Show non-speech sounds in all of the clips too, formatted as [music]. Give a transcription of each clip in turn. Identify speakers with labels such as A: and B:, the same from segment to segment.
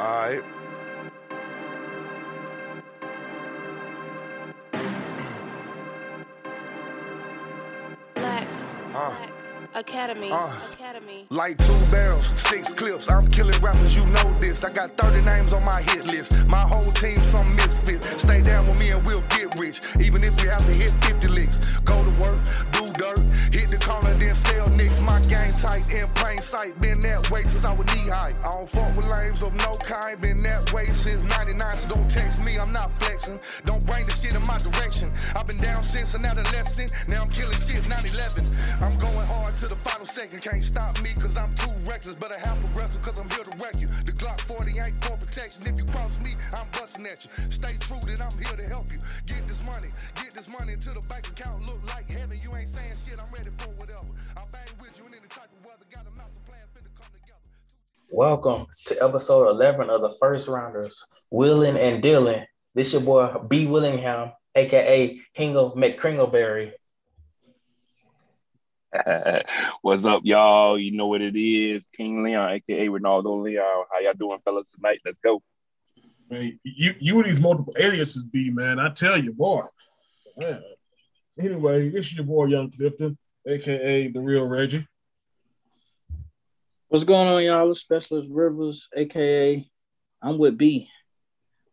A: Alright.
B: Black.
A: Uh.
B: Black. Academy.
A: Uh.
B: Academy.
A: Like two barrels, six clips. I'm killing rappers, you know this. I got 30 names on my hit list. My whole team, some misfits. Stay down with me and we'll get rich. Even if we have to hit 50 licks. Go to work, do dirt, hit the corner, then sell nicks. My game tight in plain sight. Been that way since I was knee high. I don't fuck with lames of no kind. Been that way since 99, so don't text me. I'm not flexing. Don't bring the shit in my direction. I've been down since an adolescent. Now I'm killing shit 9-11. I'm going hard to the final second. Can't stop me cause I'm too reckless. But I have progressive cause I'm here to wreck you. The Glock 40 ain't for protection. If you cross me, I'm busting at you. Stay true that I'm here to help you. Get this money, get this money into the bank account. Look like heaven. You ain't saying shit. I'm ready for whatever. I'll bang with you in any type of weather. Got a master plan finna come together.
C: Welcome to episode 11 of the First Rounders, Wheelin' and Dealin'. This your boy B. Willingham, aka Hingle McCringleberry. [laughs]
D: What's up, y'all? You know what it is. King Leon, aka Ronaldo Leon. How y'all doing, fellas, tonight? Let's go.
E: Man, you you and these multiple aliases be man. I tell you, boy. Man. Anyway, this is your boy Young Clifton, aka the real Reggie.
F: What's going on, y'all? It's Specialist Rivers, aka I'm with B.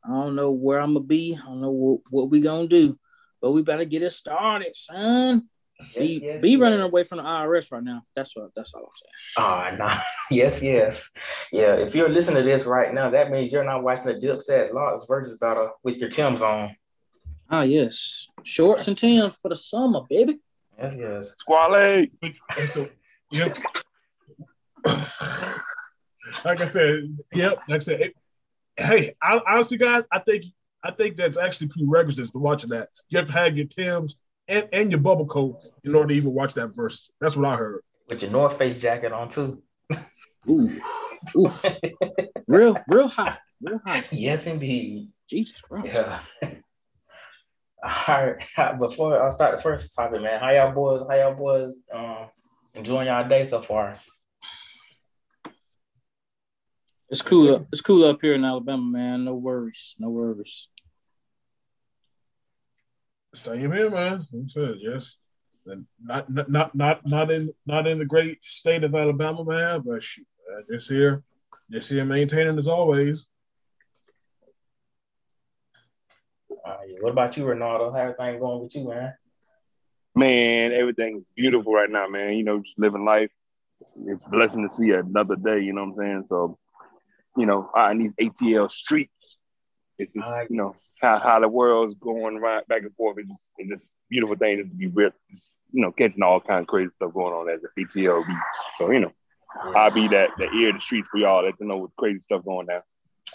F: I don't know where I'm gonna be. I don't know what, what we gonna do, but we better get it started, son. B,
C: yes,
F: B running
C: yes.
F: away from the IRS right now. That's what. That's all I'm saying.
C: Ah, nah. [laughs] yes, yes. Yeah, if you're listening to this right now, that means you're not watching the Dipset Lawrence Verzuz battle with your Tim's on.
F: Ah, yes. Shorts and Tim's for the summer, baby.
C: Yes, yes.
D: Squally.
E: And so, yep. like I said, yep. Like I said, it- hey, I, honestly, guys, I think I think that's actually prerequisites to watching that. You have to have your Tims and, and your bubble coat in order to even watch that verse. That's what I heard.
C: With your North Face jacket on too.
F: Ooh, oof. [laughs] real, real hot, real hot.
C: yes, indeed.
F: Jesus Christ.
C: Yeah. [laughs] All right. [laughs] Before I start the first topic, man, how y'all boys, how y'all boys um enjoying y'all day so far?
F: It's cool. Up, it's cool up here in Alabama, man. No worries. No worries.
E: Same here, man. Who says yes? And not not not not not in not in the great state of Alabama, man. But shoot, uh, this here, this here, maintaining as always.
C: Uh, what about you, Ronaldo? How everything going with you, man?
D: Man, everything's beautiful right now, man. You know, just living life. It's a blessing to see another day, you know what I'm saying? So, you know, out in these ATL streets, it's just, you know, how, how the world's going right back and forth. It's just, it's just beautiful thing just to be real, just, you know, catching all kind of crazy stuff going on as a ATL be. So, you know, I'll be that the ear of the streets for y'all, let them know what crazy stuff going down.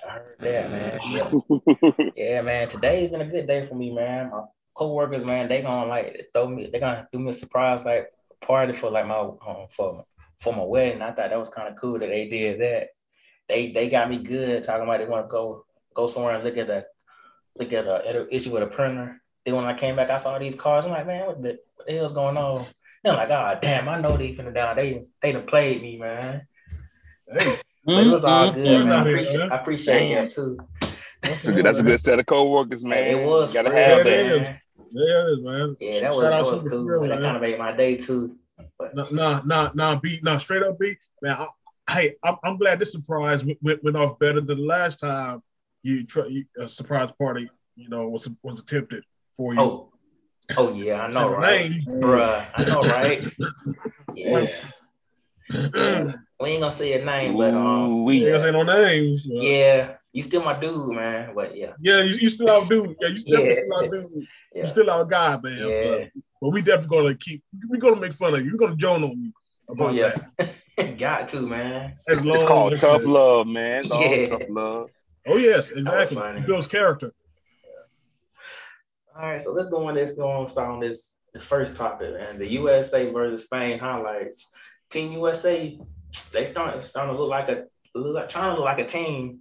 C: I heard that, man. Yeah. [laughs] yeah, man. Today's been a good day for me, man. My coworkers, man, they gonna like throw me. They gonna do me a surprise like party for like my um, for for my wedding. I thought that was kind of cool that they did that. They they got me good talking about they want to go go somewhere and look at that, look at a issue with a printer. Then when I came back, I saw these cars. I'm like, man, what the, what the hell's going on? Then I'm like, oh damn, I know they finna down. They they done played me, man.
E: Hey,
C: But it was all
F: Mhm.
C: good, man. I
E: Mhm.
C: appreciate I appreciate
F: Damn.
C: that too.
D: That's a good, that's a good set of co-workers, man.
C: Man, it was
D: You gotta have that.
E: it is.
C: man.
E: it is, man.
C: Yeah, that was,
E: Shout
C: that was cool.
E: Squirrel,
C: That kind of made my day too. But
E: Nah, nah, nah, nah, beat, nah, straight up beat, man. I, hey, I'm, I'm glad this surprise went, went, went off better than the last time you try you, a surprise party, you know, was was attempted for you.
C: oh, oh yeah, I know, right,
E: name.
C: bruh? I know, right? Yeah. yeah. We ain't gonna say your name, but um,
D: we
E: ain't gonna say no names. but-
C: yeah, you still my dude, man. But yeah,
E: Yeah, you, you still our dude. Yeah, you still,
C: Yeah.
E: still our dude.
C: yeah,
E: You still our guy, man.
C: yeah.
E: But, but we definitely gonna keep. We're gonna make fun of you. We're gonna join on you
C: Oh
E: about
C: yeah,
E: that. [laughs]
C: got to man.
D: It's, it's called tough love, man. It's all
C: Yeah.
D: tough love.
E: Oh yes, exactly.
C: funny.
E: He builds character.
C: All right, so let's go on this. Go on, start on this this first topic, and the USA versus Spain highlights. Team USA, they start starting to look like a look like trying to look like a team.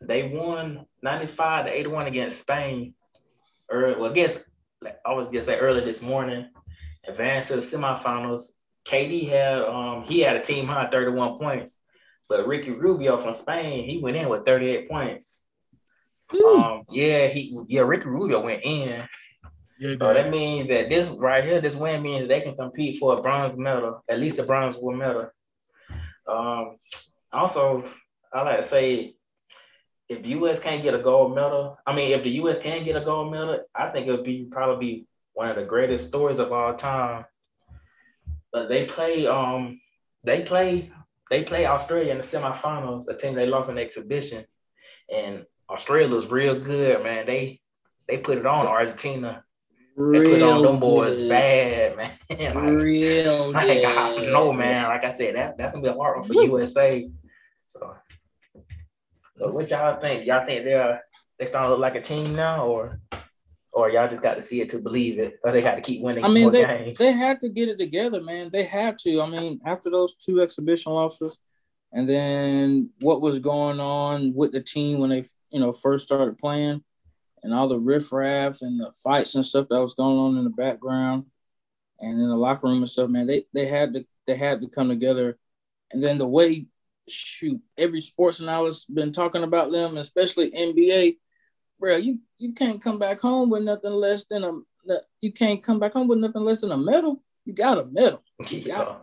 C: They won ninety five to eighty one against Spain. Or well, I guess like, I was gonna say earlier this morning, advanced to the semifinals. KD had um he had a team high thirty one points, but but Ricky Rubio from Spain, he went in with 38 points.
F: Ooh.
C: Um, yeah, he yeah, Ricky Rubio went in.
E: Yeah,
C: So that means that this right here, this win means they can compete for a bronze medal, at least a bronze gold medal. Um, also, I like to say, if the U.S. can't get a gold medal, I mean, if the U.S. can get a gold medal, I think it would be probably be one of the greatest stories of all time. But they play, um, they play, they play Australia in the semifinals, a team they lost in the exhibition, and Australia was real good, man. They they put it on Argentina. Real They put on them boys
F: good.
C: bad, [laughs] man. like,
F: Real [laughs]
C: like, I don't know, man. Like I said, that's that's gonna be a hard one for USA. So, so what y'all think? Y'all think they're they starting to look like a team now, or or y'all just got to see it to believe it, or they got to keep winning
F: I mean,
C: more
F: they,
C: games?
F: they had to get it together, man. They had to. I mean, after those two exhibition losses, and then what was going on with the team when they, you know, first started playing, and all the riffraff and the fights and stuff that was going on in the background, and in the locker room and stuff, man. They they had to they had to come together, and then the way, shoot, every sports analyst been talking about them, especially NBA, bro. You you can't come back home with nothing less than a you can't come back home with nothing less than a medal. You got a medal
C: Yeah.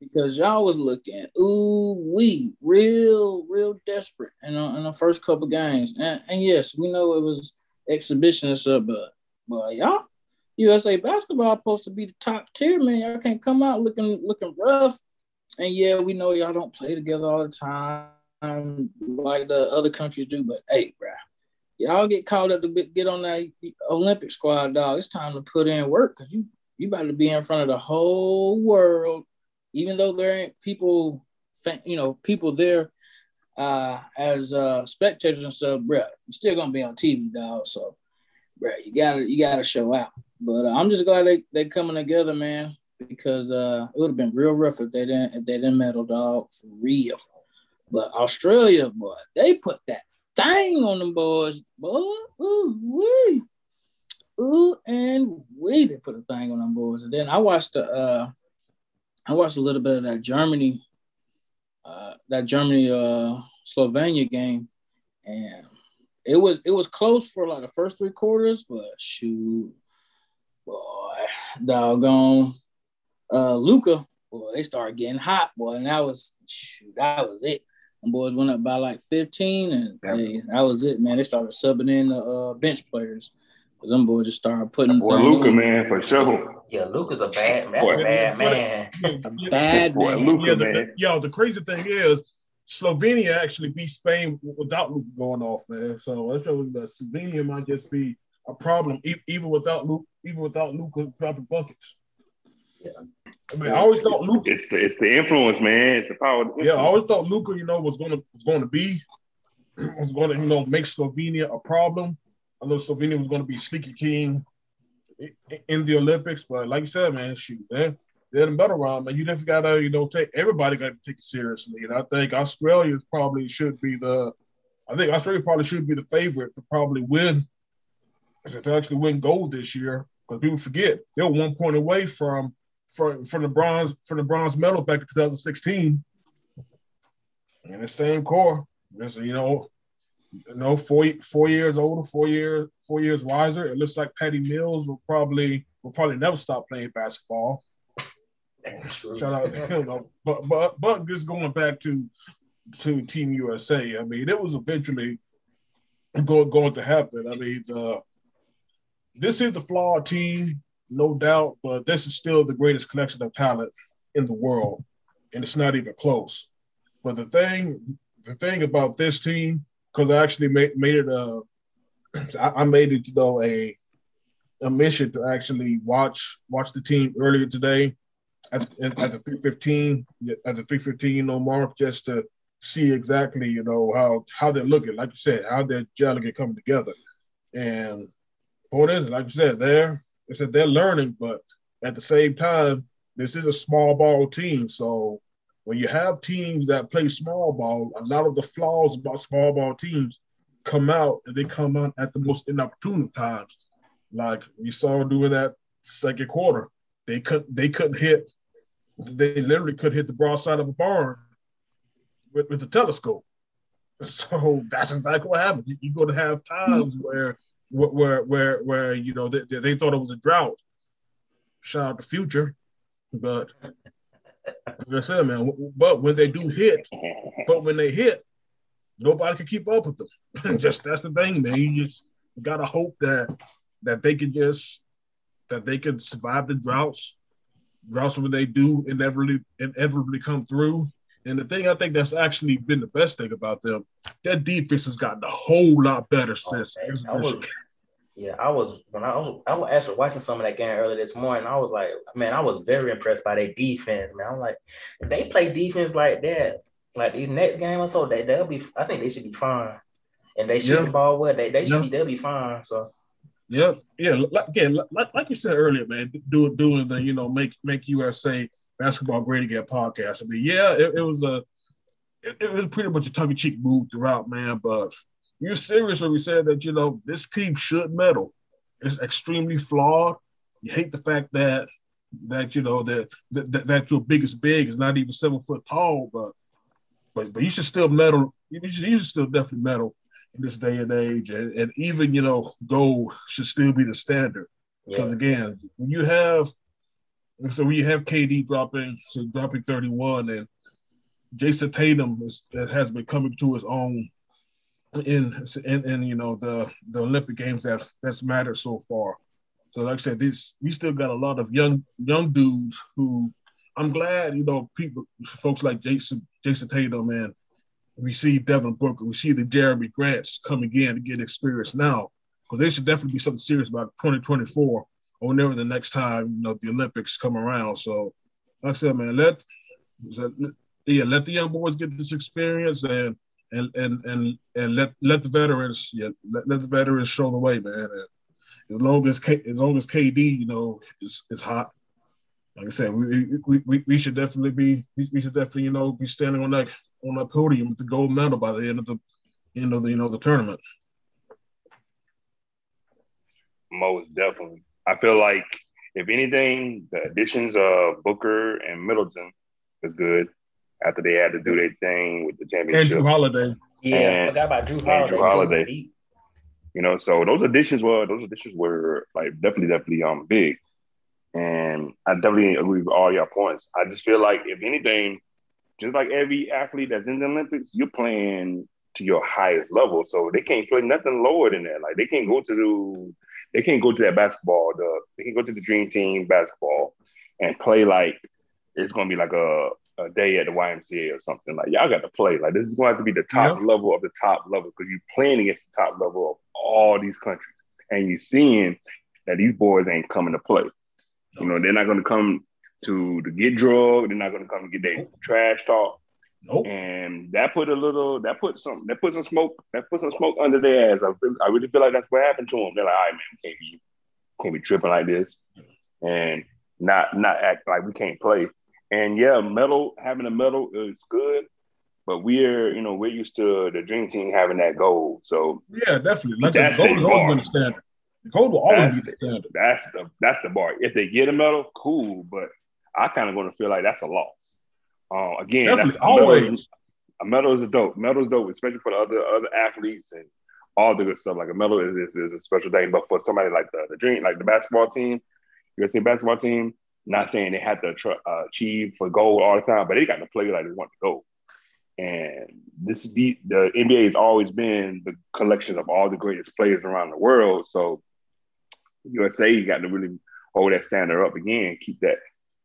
F: because y'all was looking ooh we real real desperate in, the- in the first couple games and, and yes we know it was exhibition and stuff but but y'all USA basketball supposed to be the top tier man y'all can't come out looking looking rough and yeah we know y'all don't play together all the time like the other countries do but hey bruh y'all get called up to be- get on that Olympic squad dog it's time to put in work because you you about to be in front of the whole world even though there ain't people, you know, people there uh, as uh, spectators and stuff, bruh, you're still gonna be on TV, dog. So, bruh, you gotta you gotta show out. But uh, I'm just glad they they coming together, man, because uh, it would have been real rough if they didn't if they didn't medal, dog, for real. But Australia, boy, they put that thing on them boys, boy. Ooh, wee. Ooh, and we they put a thing on them boys. And then I watched the uh I watched a little bit of that Germany, uh, that Germany uh, Slovenia game, and it was it was close for like the first three quarters, but shoot, boy, doggone, uh, Luka, boy, they started getting hot, boy, and that was shoot, that was it. Them boys went up by like fifteen, and
D: Yeah.
F: hey, that was it, man. They started subbing in the uh, bench players. Because them boys just started putting
D: Boy,
F: things
D: Luka,
F: on.
D: man, for sure.
C: Yeah, Luka's a bad. Man. That's
D: Boy.
C: a bad man.
E: Yeah, [laughs]
F: Bad
D: Boy,
F: man.
D: Luka,
E: yeah, the,
D: man.
E: the, yo, the crazy thing is, Slovenia actually beat Spain without Luka going off, man. So that shows that Slovenia might just be a problem, even without Luke, even without Luka dropping buckets.
C: Yeah.
E: I mean, I always thought Luka.
D: it's the it's the influence, man. It's the power. Of the
E: Yeah, I always thought Luka, you know, was gonna was gonna be [clears throat] was gonna you know make Slovenia a problem. I know Slovenia was gonna be sneaky king in the Olympics, but like you said, man, shoot, man, they're in the better round, man. You just gotta you know take everybody got to take it seriously, and I think Australia probably should be the. I think Australia probably should be the favorite to probably win, to actually win gold this year. Because people forget they were one point away from from from the bronze for the bronze medal back in 2016 in the same core. Just you know, you know, four four years older, four years four years wiser. It looks like Patty Mills will probably will probably never stop playing basketball. Shout out, you know, but but but just going back to to Team USA. I mean, it was eventually going going to happen. I mean, the this is a flawed team, no doubt, but this is still the greatest collection of talent in the world, and it's not even close. But the thing, the thing about this team, because I actually made made it a, I, made it you know a a mission to actually watch watch the team earlier today at, at the 315 at the 315 you know mark just to see exactly you know how how they're looking like you said how they're gelling coming together and point is like you said they're they said they're learning but at the same time this is a small ball team so when you have teams that play small ball a lot of the flaws about small ball teams come out and they come out at the most inopportune times like we saw during that second quarter they couldn't—they couldn't hit they literally could hit the broadside of a barn with, with the telescope. [laughs] So that's exactly what happens. You're going to have times hmm. where where where where you know they, they thought it was a drought. Shout out to Future, but like I said, man. But when they do hit, but when they hit, nobody can keep up with them. [laughs] just that's the thing, man. You just gotta hope that that they can just that they can survive the droughts. Droughts when they do inevitably inevitably come through. And the thing I think that's actually been the best thing about them, their defense has gotten a whole lot better since.
C: I was, yeah, I was when I was I was actually watching some of that game earlier this morning. I was like, man, I was very impressed by their defense, man. I'm like, if they play defense like that, like these next game or so, they they'll be. I think they should be fine, and they shoot yeah. the ball well. They they should yeah. be they'll be fine. So.
E: Yeah, yeah. Like, again, like, like you said earlier, man, doing doing the you know make make USA basketball great again podcast. I mean, yeah, it, it was a it, it, was pretty much a tongue in cheek move throughout, man. But you're serious when we said that you know this team should medal. It's extremely flawed. You hate the fact that that you know that that, that your biggest big is not even seven foot tall, but but but you should still medal. You should, you should still definitely medal in this day and age, and, and even you know gold should still be the standard. Because yeah. again, when you have so we have KD dropping, so dropping 31, and Jayson Tatum is, has been coming to his own in, in in you know the the Olympic games that that's mattered so far. So like I said, this we still got a lot of young young dudes who I'm glad you know people folks like Jason Jayson Tatum and we see Devin Booker, we see the Jerami Grants coming in to get experience now because they should definitely be something serious about 2024 or whenever the next time you know the Olympics come around. So, like I said, man, let yeah, let the young boys get this experience and and and and and let let the veterans yeah let, let the veterans show the way, man. And as long as K, as long as KD, you know, is is hot. Like I said, we we, we, we should definitely be we, should definitely you know be standing on that on that podium with the gold medal by the end of the end of the you know the tournament.
D: Most definitely. I feel like if anything, the additions of Booker and Middleton is good after they had to do their thing with the championship.
E: And Jrue Holiday.
C: Yeah, and, I forgot about Jrue Holiday. Jrue Holiday.
D: You know, so those additions were those additions were like definitely, definitely um big. And I definitely agree with all your points. I just feel like if anything, just like every athlete that's in the Olympics, you're playing to your highest level. So they can't play nothing lower than that. Like they can't go to the they can't go to that basketball. The they can go to the dream team basketball and play like it's gonna be like a, a day at the YMCA or something. Like y'all got to play. Like this is going to have to be the top yeah. level of the top level because you're playing against the top level of all these countries, and you're seeing that these boys ain't coming to play. You know, they're not going to come to to get drugged. They're not going to come to get their trash talk. Nope. And that put a little, that put some, that put some smoke, that put some smoke under their ass. I, feel, I really feel like that's what happened to them. They're like, all right, man, we can't be, can't be tripping like this, and not not act like we can't play. And yeah, medal having a medal is good, but we're you know we're used to the dream team having that gold. So
E: yeah, definitely. Like the gold has always been the standard. The gold will always that's, be the standard.
D: That's the that's the bar. If they get a medal, cool. But I kind of going to feel like that's a loss. Uh, again, Definitely, that's always a medal is a dope. Medal is dope, especially for the other other athletes and all the good stuff. Like a medal is, is, is a special thing, but for somebody like the, the dream, like the basketball team, you USA basketball team, not saying they had to tr- uh, achieve for gold all the time, but they got to play like they want to go. And this the the NBA has always been the collection of all the greatest players around the world. So USA got to really hold that standard up again, keep that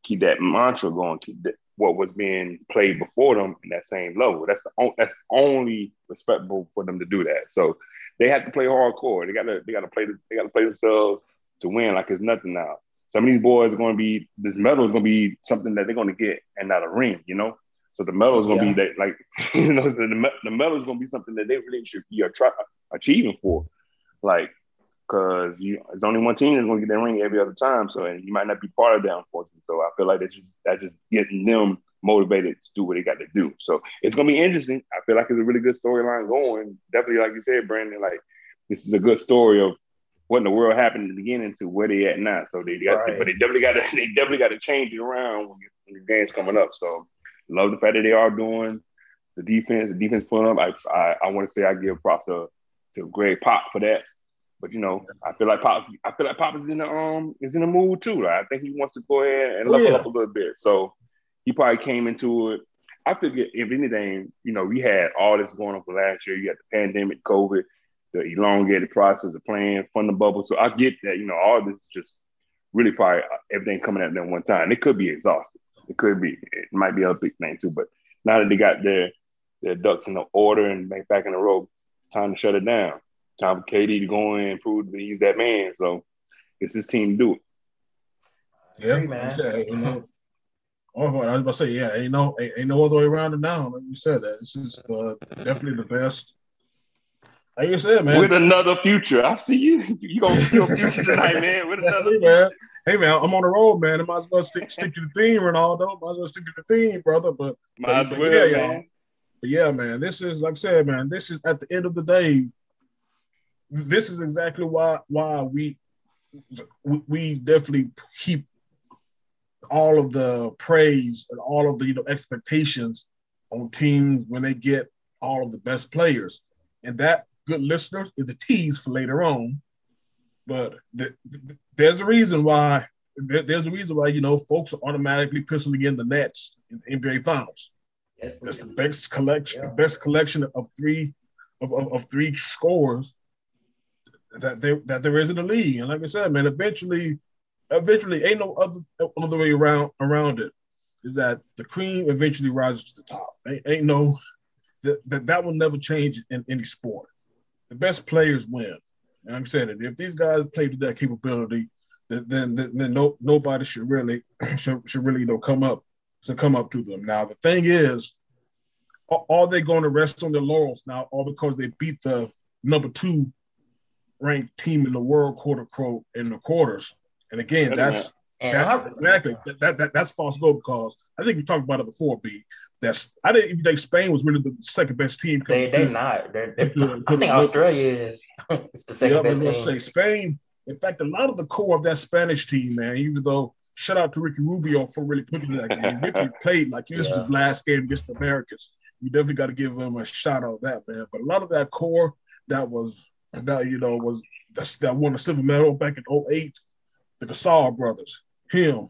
D: keep that mantra going, keep that what was being played before them in that same level. That's the on, that's only respectable for them to do that. So they have to play hardcore. They got to they got to play they got to play themselves to win like it's nothing now. Some of these boys are going to be this medal is going to be something that they're going to get and not a ring, you know. So the medal is going to yeah. be that like [laughs] you know the, the medal is going to be something that they really should be try, achieving for, like because you there's only one team that's going to get that ring every other time. So and you might not be part of that, unfortunately. So I feel like that's just that's just getting them motivated to do what they got to do. So it's going to be interesting. I feel like it's a really good storyline going. Definitely, like you said, Brandon, like this is a good story of what in the world happened in the beginning to where they at now. So they got, right. but they definitely got to [laughs] they definitely got to change it around when, the game's coming up. So love the fact that they are doing the defense, the defense pulling up. I I, I want to say I give props to, to Gregg Pop for that. But you know, I feel like Pop. I feel like Pop is in the um is in the mood too. Like, I think he wants to go ahead and
E: Oh,
D: level
E: yeah.
D: up a little bit. So he probably came into it. I figure if anything, you know, we had all this going on for last year. You had the pandemic, COVID, the elongated process of playing, fund the bubble. So I get that. You know, all this is just really probably uh, everything coming at them one time. It could be exhausting. It could be. It might be a big thing too. But now that they got their their ducks in the order and back back in the row, it's time to shut it down. Time for KD to go in and prove that he's that man. So it's his team to do it.
E: Yeah,
C: Agree, man.
E: Yeah, you know. Oh, what I was about to say, yeah, ain't no, ain't, ain't no other way around it now. Like you said, that this is uh, definitely the best. Like you said, man.
D: With another future. I see you. [laughs] You gonna feel future tonight, man. With [laughs] another
E: hey, man. Hey man, I'm on the road, man. I might as well stick [laughs] stick to the theme, Ronaldo. Might as well stick to the theme, brother. But
D: Might as well,
E: yeah, y'all. But yeah, man, this is like I said, man. This is at the end of the day. This is exactly why why we we, definitely keep all of the praise and all of the you know expectations on teams when they get all of the best players, and that good listeners is a tease for later on. But th- th- there's a reason why. there- There's a reason why you know folks are automatically penciling in the Nets in the NBA Finals.
C: Yes,
E: That's the best collection, the best collection of three of, of, of three scores that there that there is in the league. And like I said, man, eventually, eventually, ain't no other other way around around it. Is that the cream eventually rises to the top? Ain't, ain't no that, that that will never change in any sport. The best players win. And I'm saying it. If these guys play to that capability, then then, then, no nobody should really [clears throat] should, should really you know come up to come up to them. Now the thing is, are they going to rest on their laurels now, all because they beat the number two ranked team in the world, quote unquote, in the quarters? And again,
D: Wait
E: that's that, exactly that, that, that that's false goal because I think we talked about it before. B that's I didn't even think Spain was really the second best team.
C: they they
E: coming
C: not. They're,
E: through.
C: they're, I think Australia is [laughs] it's the second
E: Yeah, I was
C: best
E: gonna
C: team.
E: say Spain. In fact, a lot of the core of that Spanish team, man, even though shout out to Ricky Rubio for really putting in that game. [laughs] Ricky played like this was his last game against the Americans. You definitely got to give him a shout out that man. But a lot of that core that was that you know was that's, that won the silver medal back in 08, the Gasol brothers, him,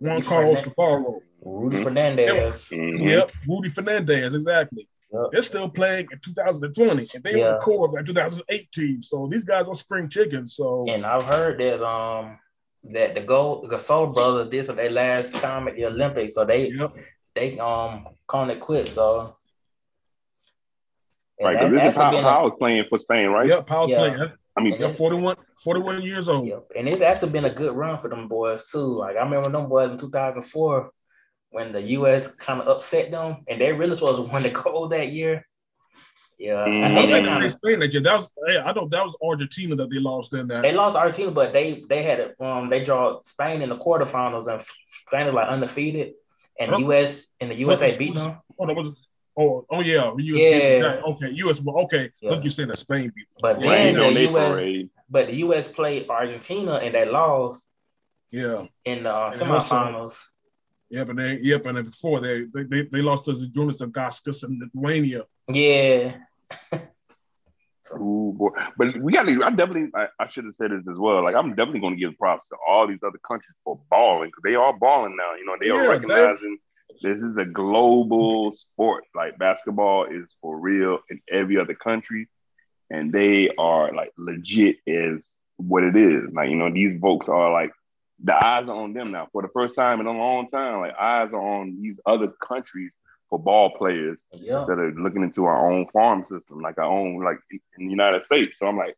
E: Juan
C: Rudy
E: Carlos
C: Fernandez.
E: Navarro,
C: Rudy. Fernandez.
D: Mhm.
E: Yep, Rudy Fernandez, exactly.
C: Yep.
E: They're still playing in 2020, and they were
C: Yeah.
E: the core of that 2018. So these guys are spring chickens. So
C: And I've heard that um that the gold the Gasol brothers this is their last time at the Olympics, so they
E: yep,
C: they um calling it quits. So and
D: Right,
C: that-
D: because this
C: that's
D: is how,
C: been a-
D: was playing for Spain, right?
E: yep, Powell's
C: Yeah.
E: playing.
D: I mean,
C: And
E: They're 41, 41 years old.
C: Yep. And it's actually been a good run for them boys too. Like I remember them boys in 2004 when the US kind of upset them and they really supposed to win the gold that year. Yeah, I
D: Mhm.
E: I
C: think they
E: think
C: kind
E: they
C: of
E: Spain that year. That was hey, I don't know that was Argentina that they lost in that.
C: they lost Argentina, but they they had it. Um, they draw Spain in the quarterfinals and Spain is like undefeated, and
E: Huh?
C: US and the USA
E: was-
C: beat them.
E: Oh, that was oh oh yeah, US
C: Yeah.
E: yeah. Okay, US. well, Okay,
C: Yeah.
E: look, you saying that Spain beat.
C: But then
D: rain
C: the
D: their
C: US
D: parade.
C: But the US played Argentina and they lost
E: yeah,
C: in the uh, semifinals.
E: yeah, but they yeah, but then before they they they, they lost to the Jonas Augustus in Lithuania.
C: Yeah. [laughs]
D: Ooh, boy. But we got to, I definitely, I, I should have said this as well. Like, I'm definitely going to give props to all these other countries for balling because they are balling now. You know, they are
E: Yeah,
D: recognizing this is a global sport. Like, basketball is for real in every other country. And they are like legit is what it is. Like, you know, these folks are like, the eyes are on them now for the first time in a long time. Like, eyes are on these other countries for ball players
C: Yeah.
D: instead of looking into our own farm system, like our own, like in the United States. So I'm like,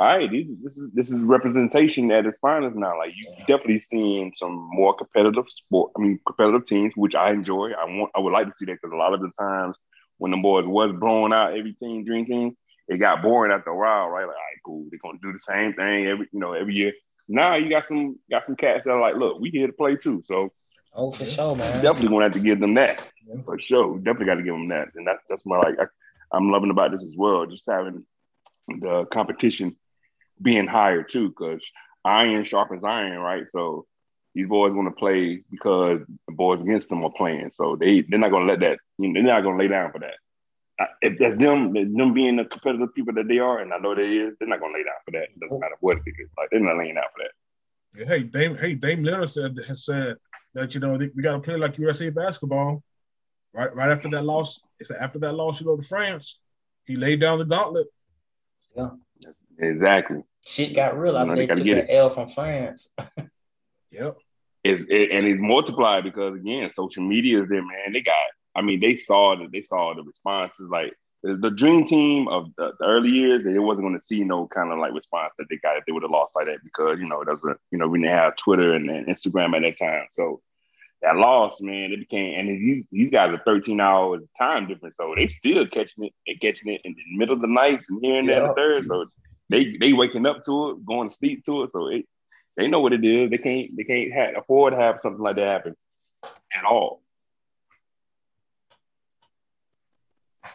D: all right, these, this is this is representation at its finest now. Like you definitely seeing some more competitive sport. I mean, competitive teams, which I enjoy. I want, I would like to see that because a lot of the times when the boys was blowing out every team, dream team, it got boring after a while, right? Like, all right, cool, they're gonna do the same thing every, you know, every year. Now you got some got some cats that are like, look, we here to play too. So
C: Oh, for sure, man.
D: definitely gonna have to give them that
C: Yeah.
D: for sure. Definitely got to give them that, and that's that's my like. I, I'm loving about this as well. Just having the competition being higher too, because iron sharpens iron, right? So these boys want to play because the boys against them are playing. So they they're not gonna let that. You know, they're not gonna lay down for that. if that's them, them being the competitive people that they are, and I know they is, they're not gonna lay down for that. It doesn't matter what it is. Like they're not laying down for that.
E: Hey, Dame, hey, Dame Lillard said has said that you know we got to play like USA basketball. Right, right after that loss, it's after that loss, you go to France. He laid down the gauntlet.
C: Yeah,
D: exactly.
C: Shit got real after they, they took the L from France. [laughs]
E: yep.
D: It's it, and it's multiplied because again, social media is there, man. They got I mean, they saw that they saw the responses. Like the, the dream team of the, the, early years, they wasn't going to see no kind of like response that they got if they would have lost like that because you know it doesn't you know we didn't have Twitter and, and Instagram at that time. So that loss, man, it became and these these guys are 13 hours time difference, so they still catching it and catching it in the middle of the nights and here and there the third. So they they waking up to it, going to sleep to it. So it, they know what it is. They can't they can't afford to have something like that happen at all.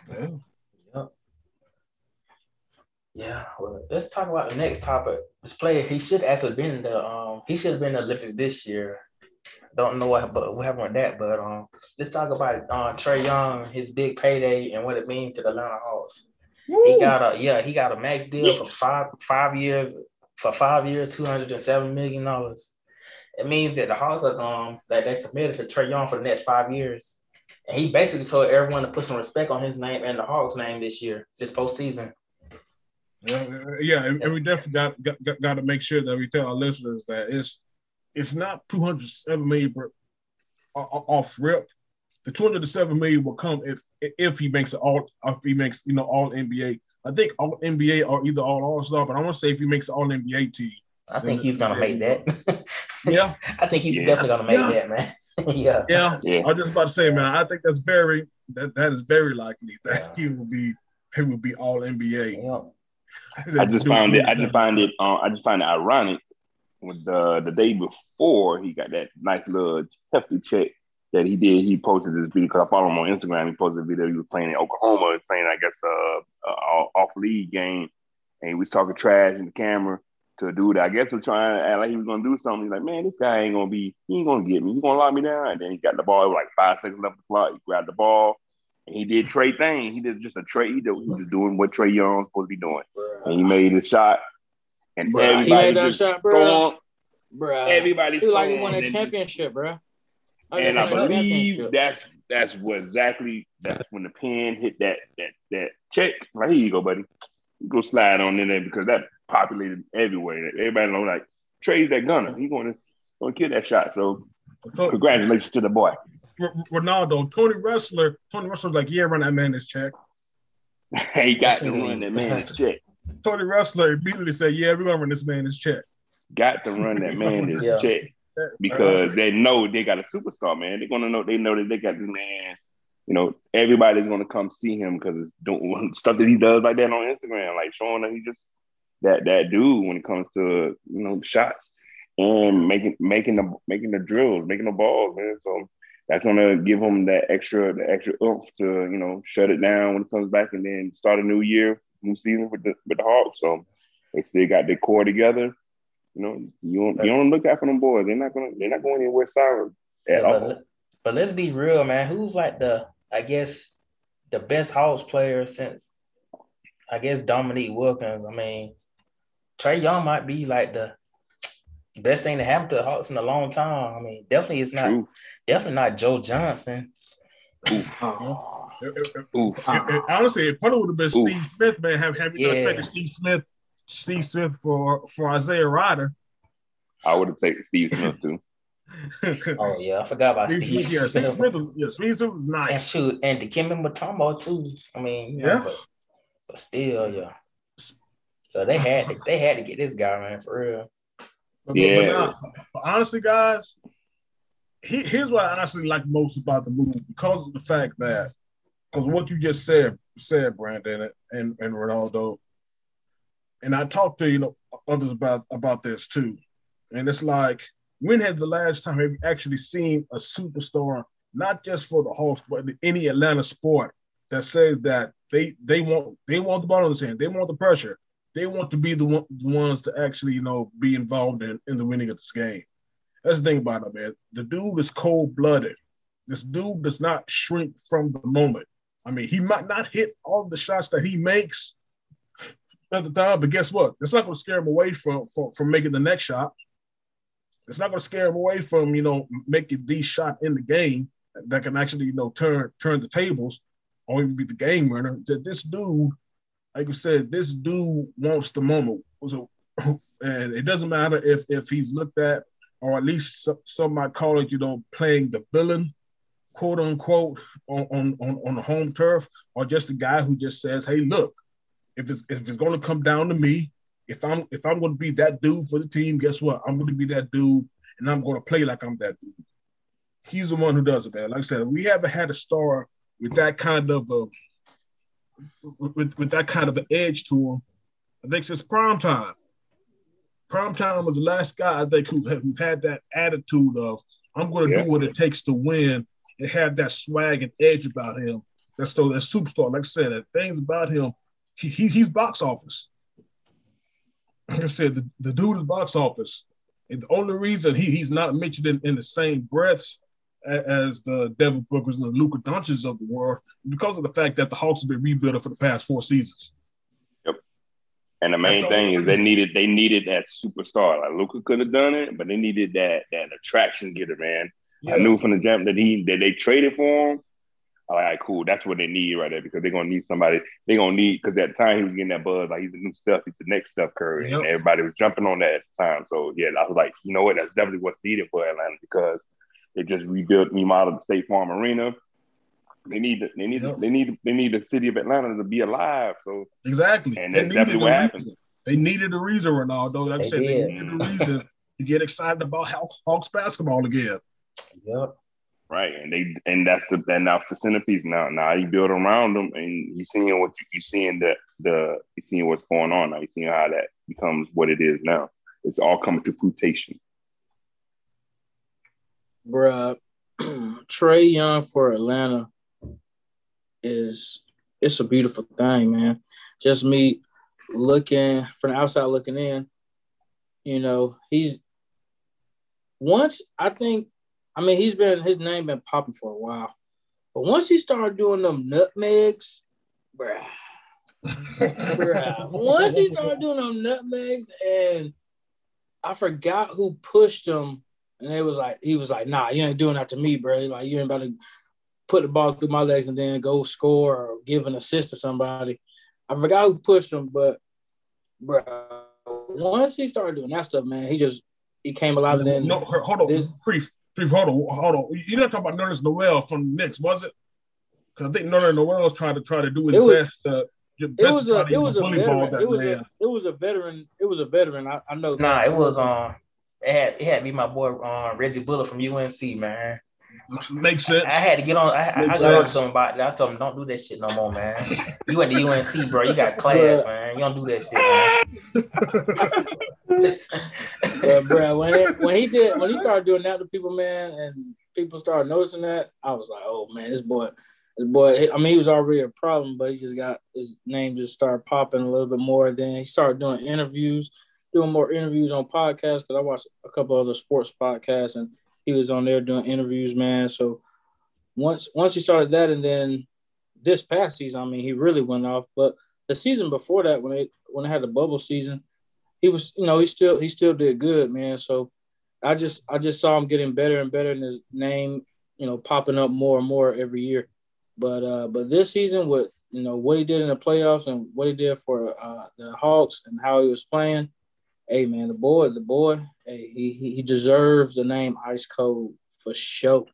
C: Yeah. Yep. Yeah. Well, let's talk about the next topic. This player, he should actually been the um he should have been the Olympics this year. Don't know what but what happened with that, but um let's talk about uh Trae Young, his big payday and what it means to the Atlanta Hawks. Woo. He got a yeah, he got a max deal yes. for five five years for five years, two hundred and seven million dollars. It means that the Hawks are um that they're committed to Trae Young for the next five years. And he basically told everyone to put some respect on his name and the Hawks' name this year, this postseason.
E: Yeah, yeah, and we definitely got, got, got to make sure that we tell our listeners that it's it's not 207 million off rip. The 207 million will come if if he makes all if he makes you know all NBA. I think all NBA or either all All Star, but I want to say if he makes all NBA team.
C: I think he's gonna make that. [laughs]
E: yeah,
C: I think he's yeah. definitely gonna make yeah. that, man. [laughs]
E: yeah. yeah. Yeah. I was just about to say, man, I think that's very that that is very likely that yeah. he will be he will be all NBA.
D: Yeah. [laughs] I just found it. I just find it. Um, I just find it ironic with the the day before he got that nice little hefty check that he did. He posted this video because I follow him on Instagram. He posted a video. He was playing in Oklahoma, playing I guess uh, uh off league game, and he was talking trash in the camera to a dude I guess was trying to act like he was gonna do something. He's like, man, this guy ain't gonna be, he ain't gonna get me. He's gonna lock me down. And then he got the ball. It was like five seconds left the clock. He grabbed the ball and he did Trae thing. He did just a Trae. He, did, he was doing what Trae Young was supposed to be doing. And he made his shot. And everybody he made that shot, bro.
F: Bro, everybody he like he won a championship, bro.
D: And I believe that's that's what exactly that's when the pen hit that that that check. Like here you go, buddy. You go slide on in there because that populated everywhere. Everybody know like Trae's that gunner. He's going to going to kill that shot. So congratulations to the boy.
E: Ronaldo, Tony Ressler, Tony Ressler's like, yeah, run that man this check. [laughs]
D: he got to run that man this check. [laughs]
E: Tony Ressler immediately said, yeah, we're gonna run this man this check.
D: Got to run that man this [laughs] yeah. check because they know they got a superstar, man. They're gonna know they know that they got this man. You know, everybody's gonna come see him because it's doing [laughs] stuff that he does like that on Instagram, like showing that he just that that dude when it comes to you know shots and making making the making the drills, making the balls, man. So that's gonna give him that extra the extra oomph to you know shut it down when it comes back and then start a new year, new season with the with the Hawks. So they still got their core together. You know, you don't, you don't look out for them boys. They're not gonna they're not going anywhere sour at
C: but,
D: all.
C: But let's be real, man. Who's like the I guess the best Hawks player since I guess Dominique Wilkins. I mean, Trae Young might be like the best thing to happen to the Hawks in a long time. I mean, definitely it's not True. definitely not Joe Johnson.
E: Ooh. Uh, honestly, it probably would have been Ooh. Steve Smith, man. Have have you yeah. taken Steve Smith, Steve Smith for for Isaiah Rider?
D: I would have taken Steve Smith too. [laughs]
C: oh yeah, I forgot about Steve, Steve,
E: yeah, Steve Smith. Was, yeah, Steve Smith was nice.
C: And shoot, and Dikembe Mutombo too. I mean, yeah, know, but, but still, yeah. So they had to, they had to get this guy, man, for real.
E: But, yeah. But, but honestly, guys, he, here's what I honestly like most about the movie because of the fact that because what you just said said Brandon and, and Ronaldo, and I talked to you know others about about this too, and it's like when has the last time have you actually seen a superstar not just for the Hawks but any Atlanta sport that says that they they want they want the ball in the hand, they want the pressure, they want to be the, one, the ones to actually, you know, be involved in, in the winning of this game. That's the thing about it, man. The dude is cold blooded. This dude does not shrink from the moment. I mean, he might not hit all the shots that he makes at the time, but guess what? That's not going to scare him away from, from from making the next shot. It's not going to scare him away from you know making these shot in the game that can actually you know turn turn the tables or even be the game winner. That this dude, like you said, this dude wants the moment. So, [laughs] and it doesn't matter if if he's looked at or at least some, some might call it, you know, playing the villain, quote unquote, on, on, on, on the home turf, or just a guy who just says, hey, look, if it's, if it's going to come down to me, if I'm if I'm going to be that dude for the team, guess what? I'm going to be that dude, and I'm going to play like I'm that dude. He's the one who does it, man. Like I said, we haven't had a star with that kind of a with, with that kind of an edge to him. I think since prime time. Prime time was the last guy I think who, who had that attitude of I'm going to
D: Yeah.
E: do what it takes to win and have that swag and edge about him. That's still that superstar. Like I said, that things about him, he, he he's box office. Like I said, the, the dude is box office. And the only reason he, he's not mentioned in, in the same breaths as the Devin Bookers and the Luka Doncic of the world because of the fact that the Hawks have been rebuilding for the past four seasons. Yep.
D: And the main
E: That's
D: thing is they needed they needed that superstar. Like Luka could have done it, but they needed that that attraction getter, man. I knew from the jump that he that they traded for him. All right, cool. That's what they need right there because they're gonna need somebody. They're gonna need because at the time he was getting that buzz, like he's the new stuff, he's the next Steph Curry,
E: Yep.
D: and everybody was jumping on that at the time. So yeah, I was like, you know what, that's definitely what's needed for Atlanta because they just rebuilt, remodeled the State Farm Arena. They need, the, they need,
E: Yep.
D: they need, they need the city of Atlanta to be alive. So
E: Exactly.
D: And that's definitely
E: a
D: what happened.
E: reason. They needed a reason, Ronaldo. Like I
C: They
E: said, they needed a reason [laughs] to get excited about Hawks, Hawks basketball again.
C: Yep.
D: Right, and they and that's the and that's the centerpiece now. Now you build around them, and you're seeing what you, you seeing the the you're seeing what's going on now. You're seeing how that becomes what it is now. It's all coming to fruition.
F: bruh. [clears throat] Trae Young for Atlanta is it's a beautiful thing, man. Just me looking from the outside looking in, you know, he's once I think I mean he's been his name been popping for a while. But once he started doing them nutmegs, bruh, [laughs] bruh. Once he started doing them nutmegs and I forgot who pushed him and it was like, he was like, nah, you ain't doing that to me, bro. Like, you ain't about to put the ball through my legs and then go score or give an assist to somebody. I forgot who pushed him, but bro, once he started doing that stuff, man, he just he came alive and then
E: no, hold on,
F: this-
E: brief, brief, hold on, hold on. You're not talking about Nerlens Noel from the Knicks, was it? Because I think Nerlens Noel was trying to try to do his
F: It was-
E: best to
F: it was a
E: to
F: it was a veteran.
E: that
F: It was
E: man.
F: a it was a veteran. It was a veteran. I, I know.
C: Nah, it was um it had it had to be my boy um Reggie Bullock from UNC, man.
E: Makes sense.
C: I had to get on. I, I, I got on to him about that. I told him, "Don't do that shit no more, man. You went to UNC, bro. You got class, man. You don't do that shit, man." [laughs] [laughs]
F: But bro, when it, when he did when he started doing that to people, man, and people started noticing that, I was like, oh man, this boy, this boy. I mean, he was already a problem, but he just got his name just started popping a little bit more. Then he started doing interviews, doing more interviews on podcasts because I watched a couple other sports podcasts, and he was on there doing interviews, man. So once once he started that, and then this past season, I mean, he really went off. But the season before that, when they when it had the bubble season he was, you know, he still he still did good, man. So I just I just saw him getting better and better, and his name, you know, popping up more and more every year. But uh, but this season, with you know what he did in the playoffs and what he did for uh, the Hawks and how he was playing, hey man, the boy, the boy, hey, he he, he deserves the name Ice Cold for sure.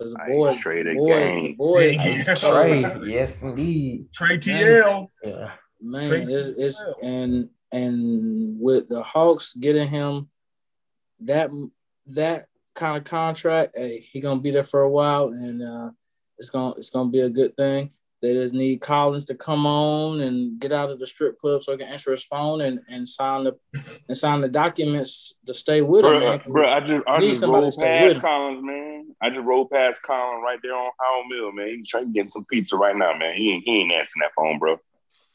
F: Because the boy,
D: Trae the
F: boys,
D: game.
F: the boy,
E: Hey, [laughs]
F: Ice
E: yes,
C: Trae, yes, indeed.
E: Trae TL.
C: Yeah,
F: Man,
E: Trae
F: it's, it's and and with the Hawks getting him that that kind of contract, hey, he gonna be there for a while, and uh, it's gonna it's gonna be a good thing. They just need Collins to come on and get out of the strip club so he can answer his phone and, and sign the and sign the documents to stay with him,
D: Bro,
F: man.
D: bro, I just I
F: Need
D: just
F: somebody
D: rolled
F: to stay with
D: past. Collins, man. I just rolled past Collins right there on Howell Mill, man. He's trying to get some pizza right now, man. He ain't he ain't answering that phone, bro.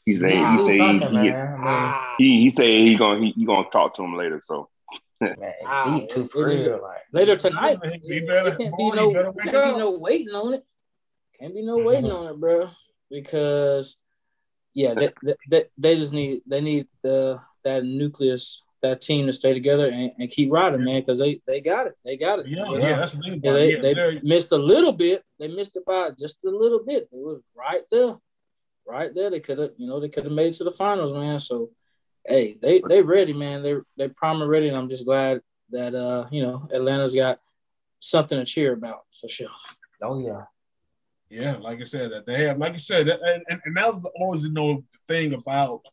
D: He said
C: Nah,
D: he
C: said
D: say he,
C: man.
D: he,
C: I
D: he he say he gonna he, he gonna talk to him later. So
C: mean, [laughs] man,
F: Ah,
C: beat too
F: it-
C: for
F: it is-
C: real. Like,
F: Later tonight,
E: He
F: it,
E: better-
F: it can't be no
E: better
F: it
E: wake
F: can't be no waiting on it. Can't be no waiting on it, bro. because yeah, they, they, they just need they need the that nucleus that team to stay together and, and keep riding, man, because they they got it. They got it.
E: Yeah,
F: yeah.
E: yeah, that's the thing.
F: Yeah, they.
E: Yeah,
F: they missed a little bit. They missed it by just a little bit. It was right there, right there. They could have, you know, they could have made it to the finals, man. So, hey, they they ready, man. They they prime ready, and I'm just glad that uh, you know, Atlanta's got something to cheer about for sure.
C: Oh yeah.
E: Yeah, like I said, that they have, like you said, and, and, and that was always you know the thing about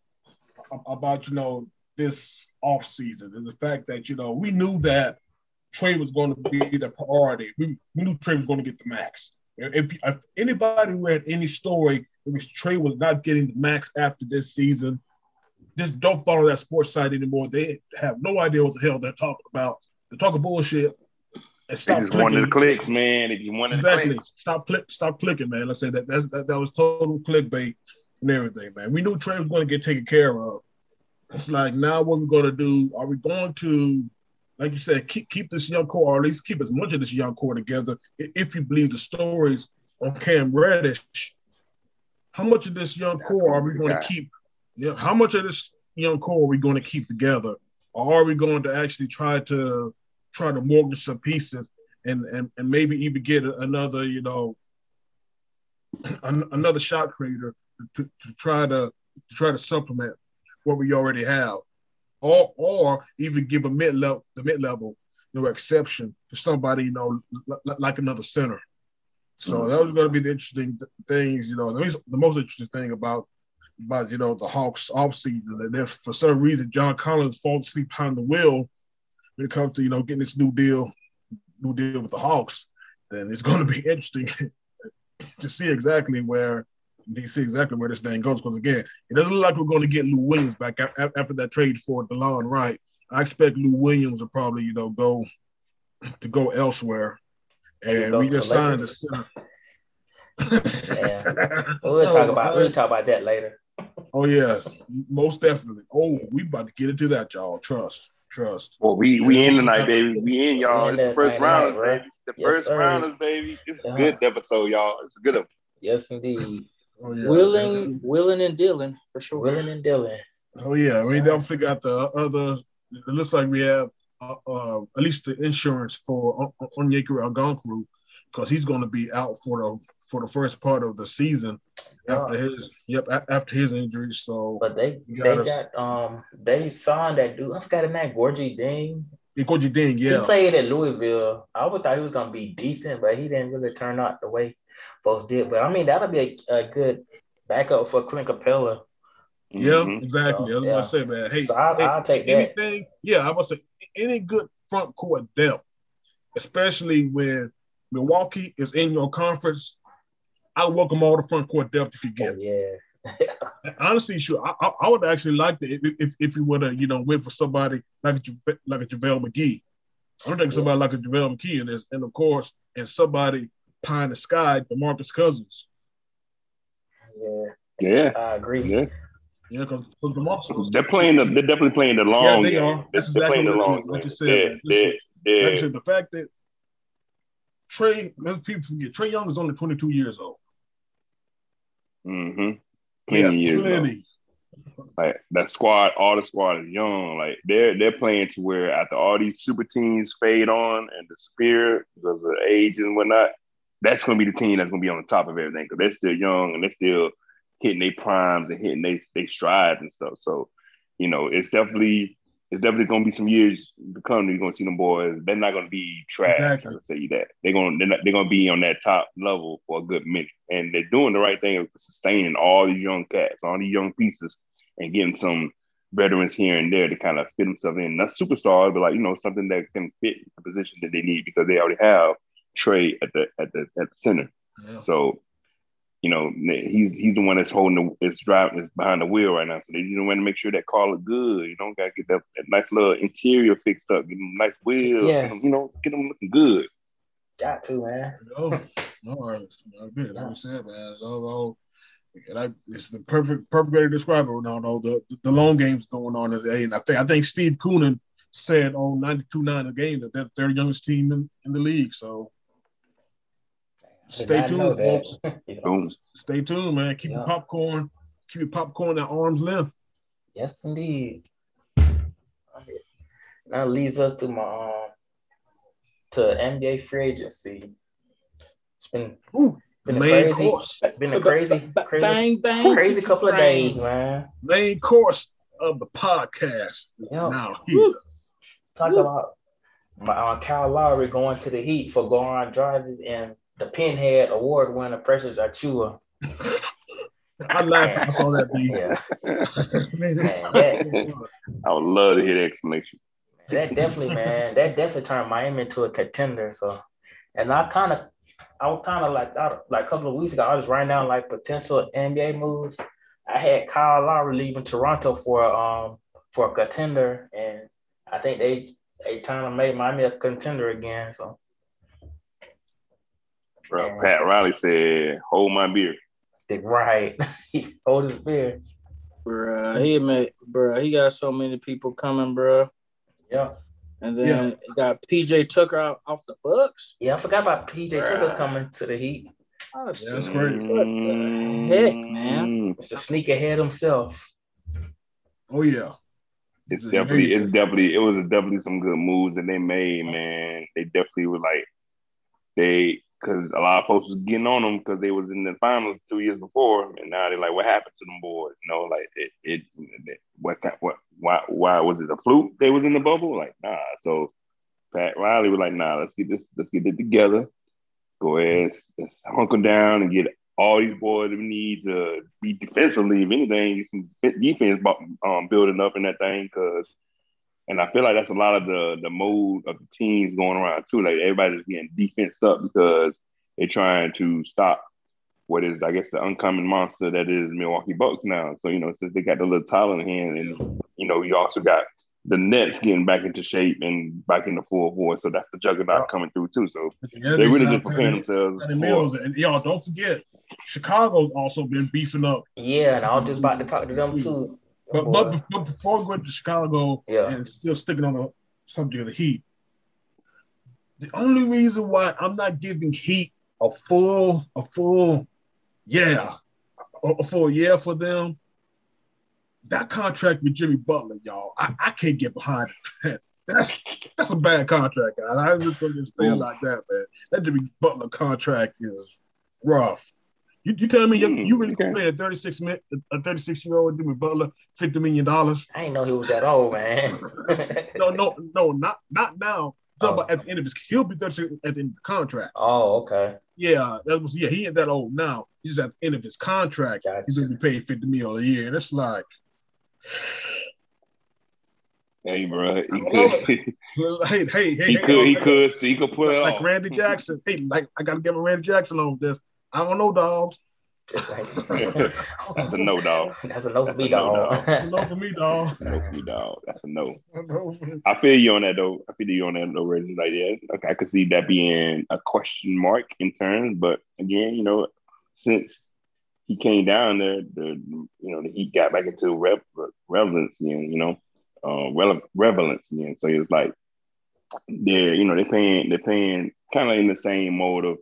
E: about you know this off season is the fact that you know we knew that Trae was going to be the priority. We, we knew Trae was going to get the max. If, if anybody read any story, it was Trae was not getting the max after this season. Just don't follow that sports site anymore. They have no idea what the hell they're talking about. They're talking bullshit. And
D: They
E: stop
D: just wanted
E: clicking.
D: the clicks, man. They just wanted
E: Exactly.
D: the clicks.
E: Stop click. Stop clicking, man. Let's say that that's, that that was total clickbait and everything, man. We knew Trae was going to get taken care of. It's like now what we're going to do? Are we going to, like you said, keep keep this young core, or at least keep as much of this young core together? If you believe the stories on Cam Reddish, how much of this young
D: That's
E: core are we going to keep? Yeah, how much of this young core are we going to keep together, or are we going to actually try to try to mortgage some pieces and and, and maybe even get another, you know, [clears throat] an, another shot creator to, to try to, to try to supplement what we already have, or or even give a mid level the mid level you know exception to somebody you know l- like another center. So that was going to be the interesting th- things, you know. The, most- the most interesting thing about about you know the Hawks off season, and if for some reason John Collins falls asleep behind the wheel when it comes to you know getting this new deal, new deal with the Hawks, then it's going to be [laughs] interesting [laughs] to see exactly where to see exactly where this thing goes. Because again, it doesn't look like we're going to get Lou Williams back a- a- after that trade for Delon Wright. I expect Lou Williams will probably you know go to go elsewhere, and we just signed the
C: Lakers.
E: center. [laughs]
C: We'll talk
E: Oh,
C: about we'll talk about that later.
E: Oh yeah, most definitely. Oh, we about to get into that, y'all. Trust, trust.
D: Well, we we in tonight, baby. We in, y'all. It's the first
C: night
D: rounders, baby. The
C: Yes,
D: first
C: sir.
D: rounders, baby. It's a good episode, y'all. It's a good one.
C: Yes, indeed.
E: Oh yeah,
F: Willing, willing, and dealing for sure.
C: Wheelin' and Dealin'.
E: Oh yeah, we don't forget the other. It looks like we have uh, uh, at least the insurance for On- Onyeka Okongwu because he's going to be out for the for the first part of the season after his yep after his injury. So
C: But they
E: You
C: they
E: gotta-
C: got um they signed that dude. I forgot his name, Gorgui
E: Dieng. Gorgui
C: Dieng,
E: yeah.
C: He played at Louisville. I would thought he was gonna be decent, but he didn't really turn out the way folks did. But I mean, that'll be a, a good backup for Clint Capela.
E: yeah,
D: Mhm.
E: exactly.
C: So,
E: That's
C: yeah.
E: what I say, man. Hey,
C: So I,
E: hey,
C: I'll take that.
E: anything, yeah, I would say any good front court depth, especially when Milwaukee is in your conference. I welcome all the front court depth you could get.
C: Oh, yeah. [laughs]
E: honestly, sure, I, I, I would actually like to if if, if you would have you know went for somebody like a Jave- like a JaVale McGee. I don't think
C: Yeah.
E: somebody like a JaVale McGee in this, and of course, and somebody pie in the sky, DeMarcus Cousins.
C: Yeah,
D: Yeah,
C: I agree.
D: yeah.
E: Yeah, because DeMarcus was
D: They're playing the. They're definitely playing the
E: yeah,
D: long.
E: they
D: game.
E: are.
D: They're,
E: That's
D: they're
E: exactly
D: playing the long.
E: is. Like you said,
D: Yeah,
E: man,
D: yeah,
E: listen,
D: yeah.
E: like I said, the fact that Trae, many people forget Trae Young is only 22 years old.
D: Mm-hmm.
E: He has
D: Plenty years. though.
E: plenty.
D: Like that squad, all the squad is young. Like they're they're playing to where after all these super teams fade on and disappear because of age and whatnot, that's gonna be the team that's gonna be on the top of everything because they're still young and they're still hitting their primes and hitting they they strides and stuff. So, you know, it's definitely it's definitely gonna be some years to come. You're gonna see them boys. They're not gonna be trash.
E: Exactly.
D: I'll tell you that. They're gonna they're, not, they're gonna be on that top level for a good minute, and they're doing the right thing of sustaining all these young cats, all these young pieces, and getting some veterans here and there to kind of fit themselves in. Not superstars, but like you know something that can fit the position that they need because they already have Trae at the at the at the center.
E: Yeah.
D: So, you know, he's he's the one that's holding the is driving is behind the wheel right now. So they just want to make sure that car look good. You know, got to get that, that nice little interior fixed up, get them nice wheels,
C: Yes.
D: them, you know, get them looking good.
C: Got to man.
E: Oh, all right. Good. Like I said, man, it's all, all, and I, it's the perfect perfect way to describe it. Ronaldo. The the long games going on today, and I think I think Steve Coonan said on 92-9 the game that they're the youngest team in, in the league. So Stay tuned, folks. [laughs]
C: You know,
E: Stay tuned, man. Keep your popcorn. Keep your popcorn at arm's length.
C: yes, indeed. That leads us to my um, to NBA free agency. It's been
E: Ooh,
C: been a
E: main
C: crazy,
E: course.
C: been a crazy, [laughs] crazy,
F: bang bang.
C: crazy
F: choo-choo
C: couple of days, man.
E: Main course of the podcast is
C: Yeah.
E: now here.
F: Woo.
C: Let's talk
F: Woo.
C: about my uh, Kyle Lowry going to the Heat for Goran Dragic and the Pinhead Award winner Precious Achiuwa.
E: I laughed when I saw that. B.
C: Yeah, [laughs]
E: Man,
C: that-
D: I would love to hear the explanation.
C: that definitely, man, that definitely turned Miami into a contender. So, and I kind of, I was kind of like, I, like a couple of weeks ago, I was writing down like potential NBA moves. I had Kyle Lowry leaving Toronto for um for a contender, and I think they they trying to make Miami a contender again. So,
D: Bro, Pat Riley said, "Hold my beer."
C: they right, [laughs] hold his beer.
F: Bruh, he made, bruh, he got so many people coming, bruh.
C: Yeah,
F: And then he got PJ Tucker out off the Bucks.
C: yeah. I forgot about PJ Tucker's
F: Bruh.
C: coming to the Heat.
F: Oh,
E: That's
F: shit.
E: great.
F: What the heck, man? Mm.
C: It's a sneak ahead himself.
E: Oh yeah.
D: It's
E: Yeah,
D: definitely,
E: yeah.
D: it's definitely, it was definitely some good moves that they made, man. They definitely were like, they, because a lot of folks was getting on them because they was in the finals two years before, and now they're like, what happened to them boys? You know, like it, it, it what, what, why, why was it a fluke? They was in the bubble, like nah. So Pat Riley was like, nah, let's get this, let's get it together. Go ahead, let's, hunker down and get all these boys that we need to be defensively, if anything, some defense um, building up in that thing. Cause, and I feel like that's a lot of the the mode of the teams going around too. Like everybody's getting defensed up because they're trying to stop what is, I guess, the uncommon monster that is Milwaukee Bucks now. So you know, since they got the little title in hand, and you know, you also got the Nets getting back into shape and back into full force. So that's the juggernaut coming through too. So
E: Yeah,
D: they really
E: signed
D: just preparing
E: Patty-
D: themselves.
E: Patty
D: for-
E: And y'all don't forget, Chicago's also been beefing up.
C: Yeah, and I was just about to talk to them too.
E: But but, but before going to Chicago
C: Yeah.
E: and still sticking on the subject of the Heat, the only reason why I'm not giving Heat a full a full yeah a, a full yeah for them that contract with Jimmy Butler, y'all, I, I can't get behind it. [laughs] That's that's a bad contract, guys. I'm just gonna just say it
D: Ooh.
E: like that, man. That Jimmy Butler contract is rough. You, you tell me you,
D: Hmm,
E: you really
D: okay.
E: pay a 36 min, a 36 year old Jimmy Butler 50 million dollars?
C: I didn't know he was that old, man. [laughs]
E: No, no, no, not not now. I'm
C: Oh.
E: about at the end of his he'll be 36 at the end of the contract.
C: oh, okay.
E: Yeah, that was yeah, he ain't that old now. He's at the end of his contract.
C: Gotcha.
E: He's gonna be paid 50 million a year. And it's like
D: Hey, bro, he could, [laughs]
E: hey, hey, hey,
D: he
E: hey,
D: could, he
E: hey,
D: could, he could pull it
E: like
D: off.
E: Randy Jackson. Hey, like I gotta give a Randy Jackson on this. I don't know, dogs. [laughs]
D: That's a no, dog.
C: That's a no for me, dog.
E: It's a no for me, dog.
D: No for you, dog. That's a no.
E: I
D: feel you on that though. I feel you on that though, Reggie. Like, yeah, okay, I could see that being a question mark in terms, but again, you know, since he came down there, the you know, he got back into rev- relevance again, you know, uh, rele- relevance again. So it's like they're, you know, they're paying, they're paying kind of in the same mode of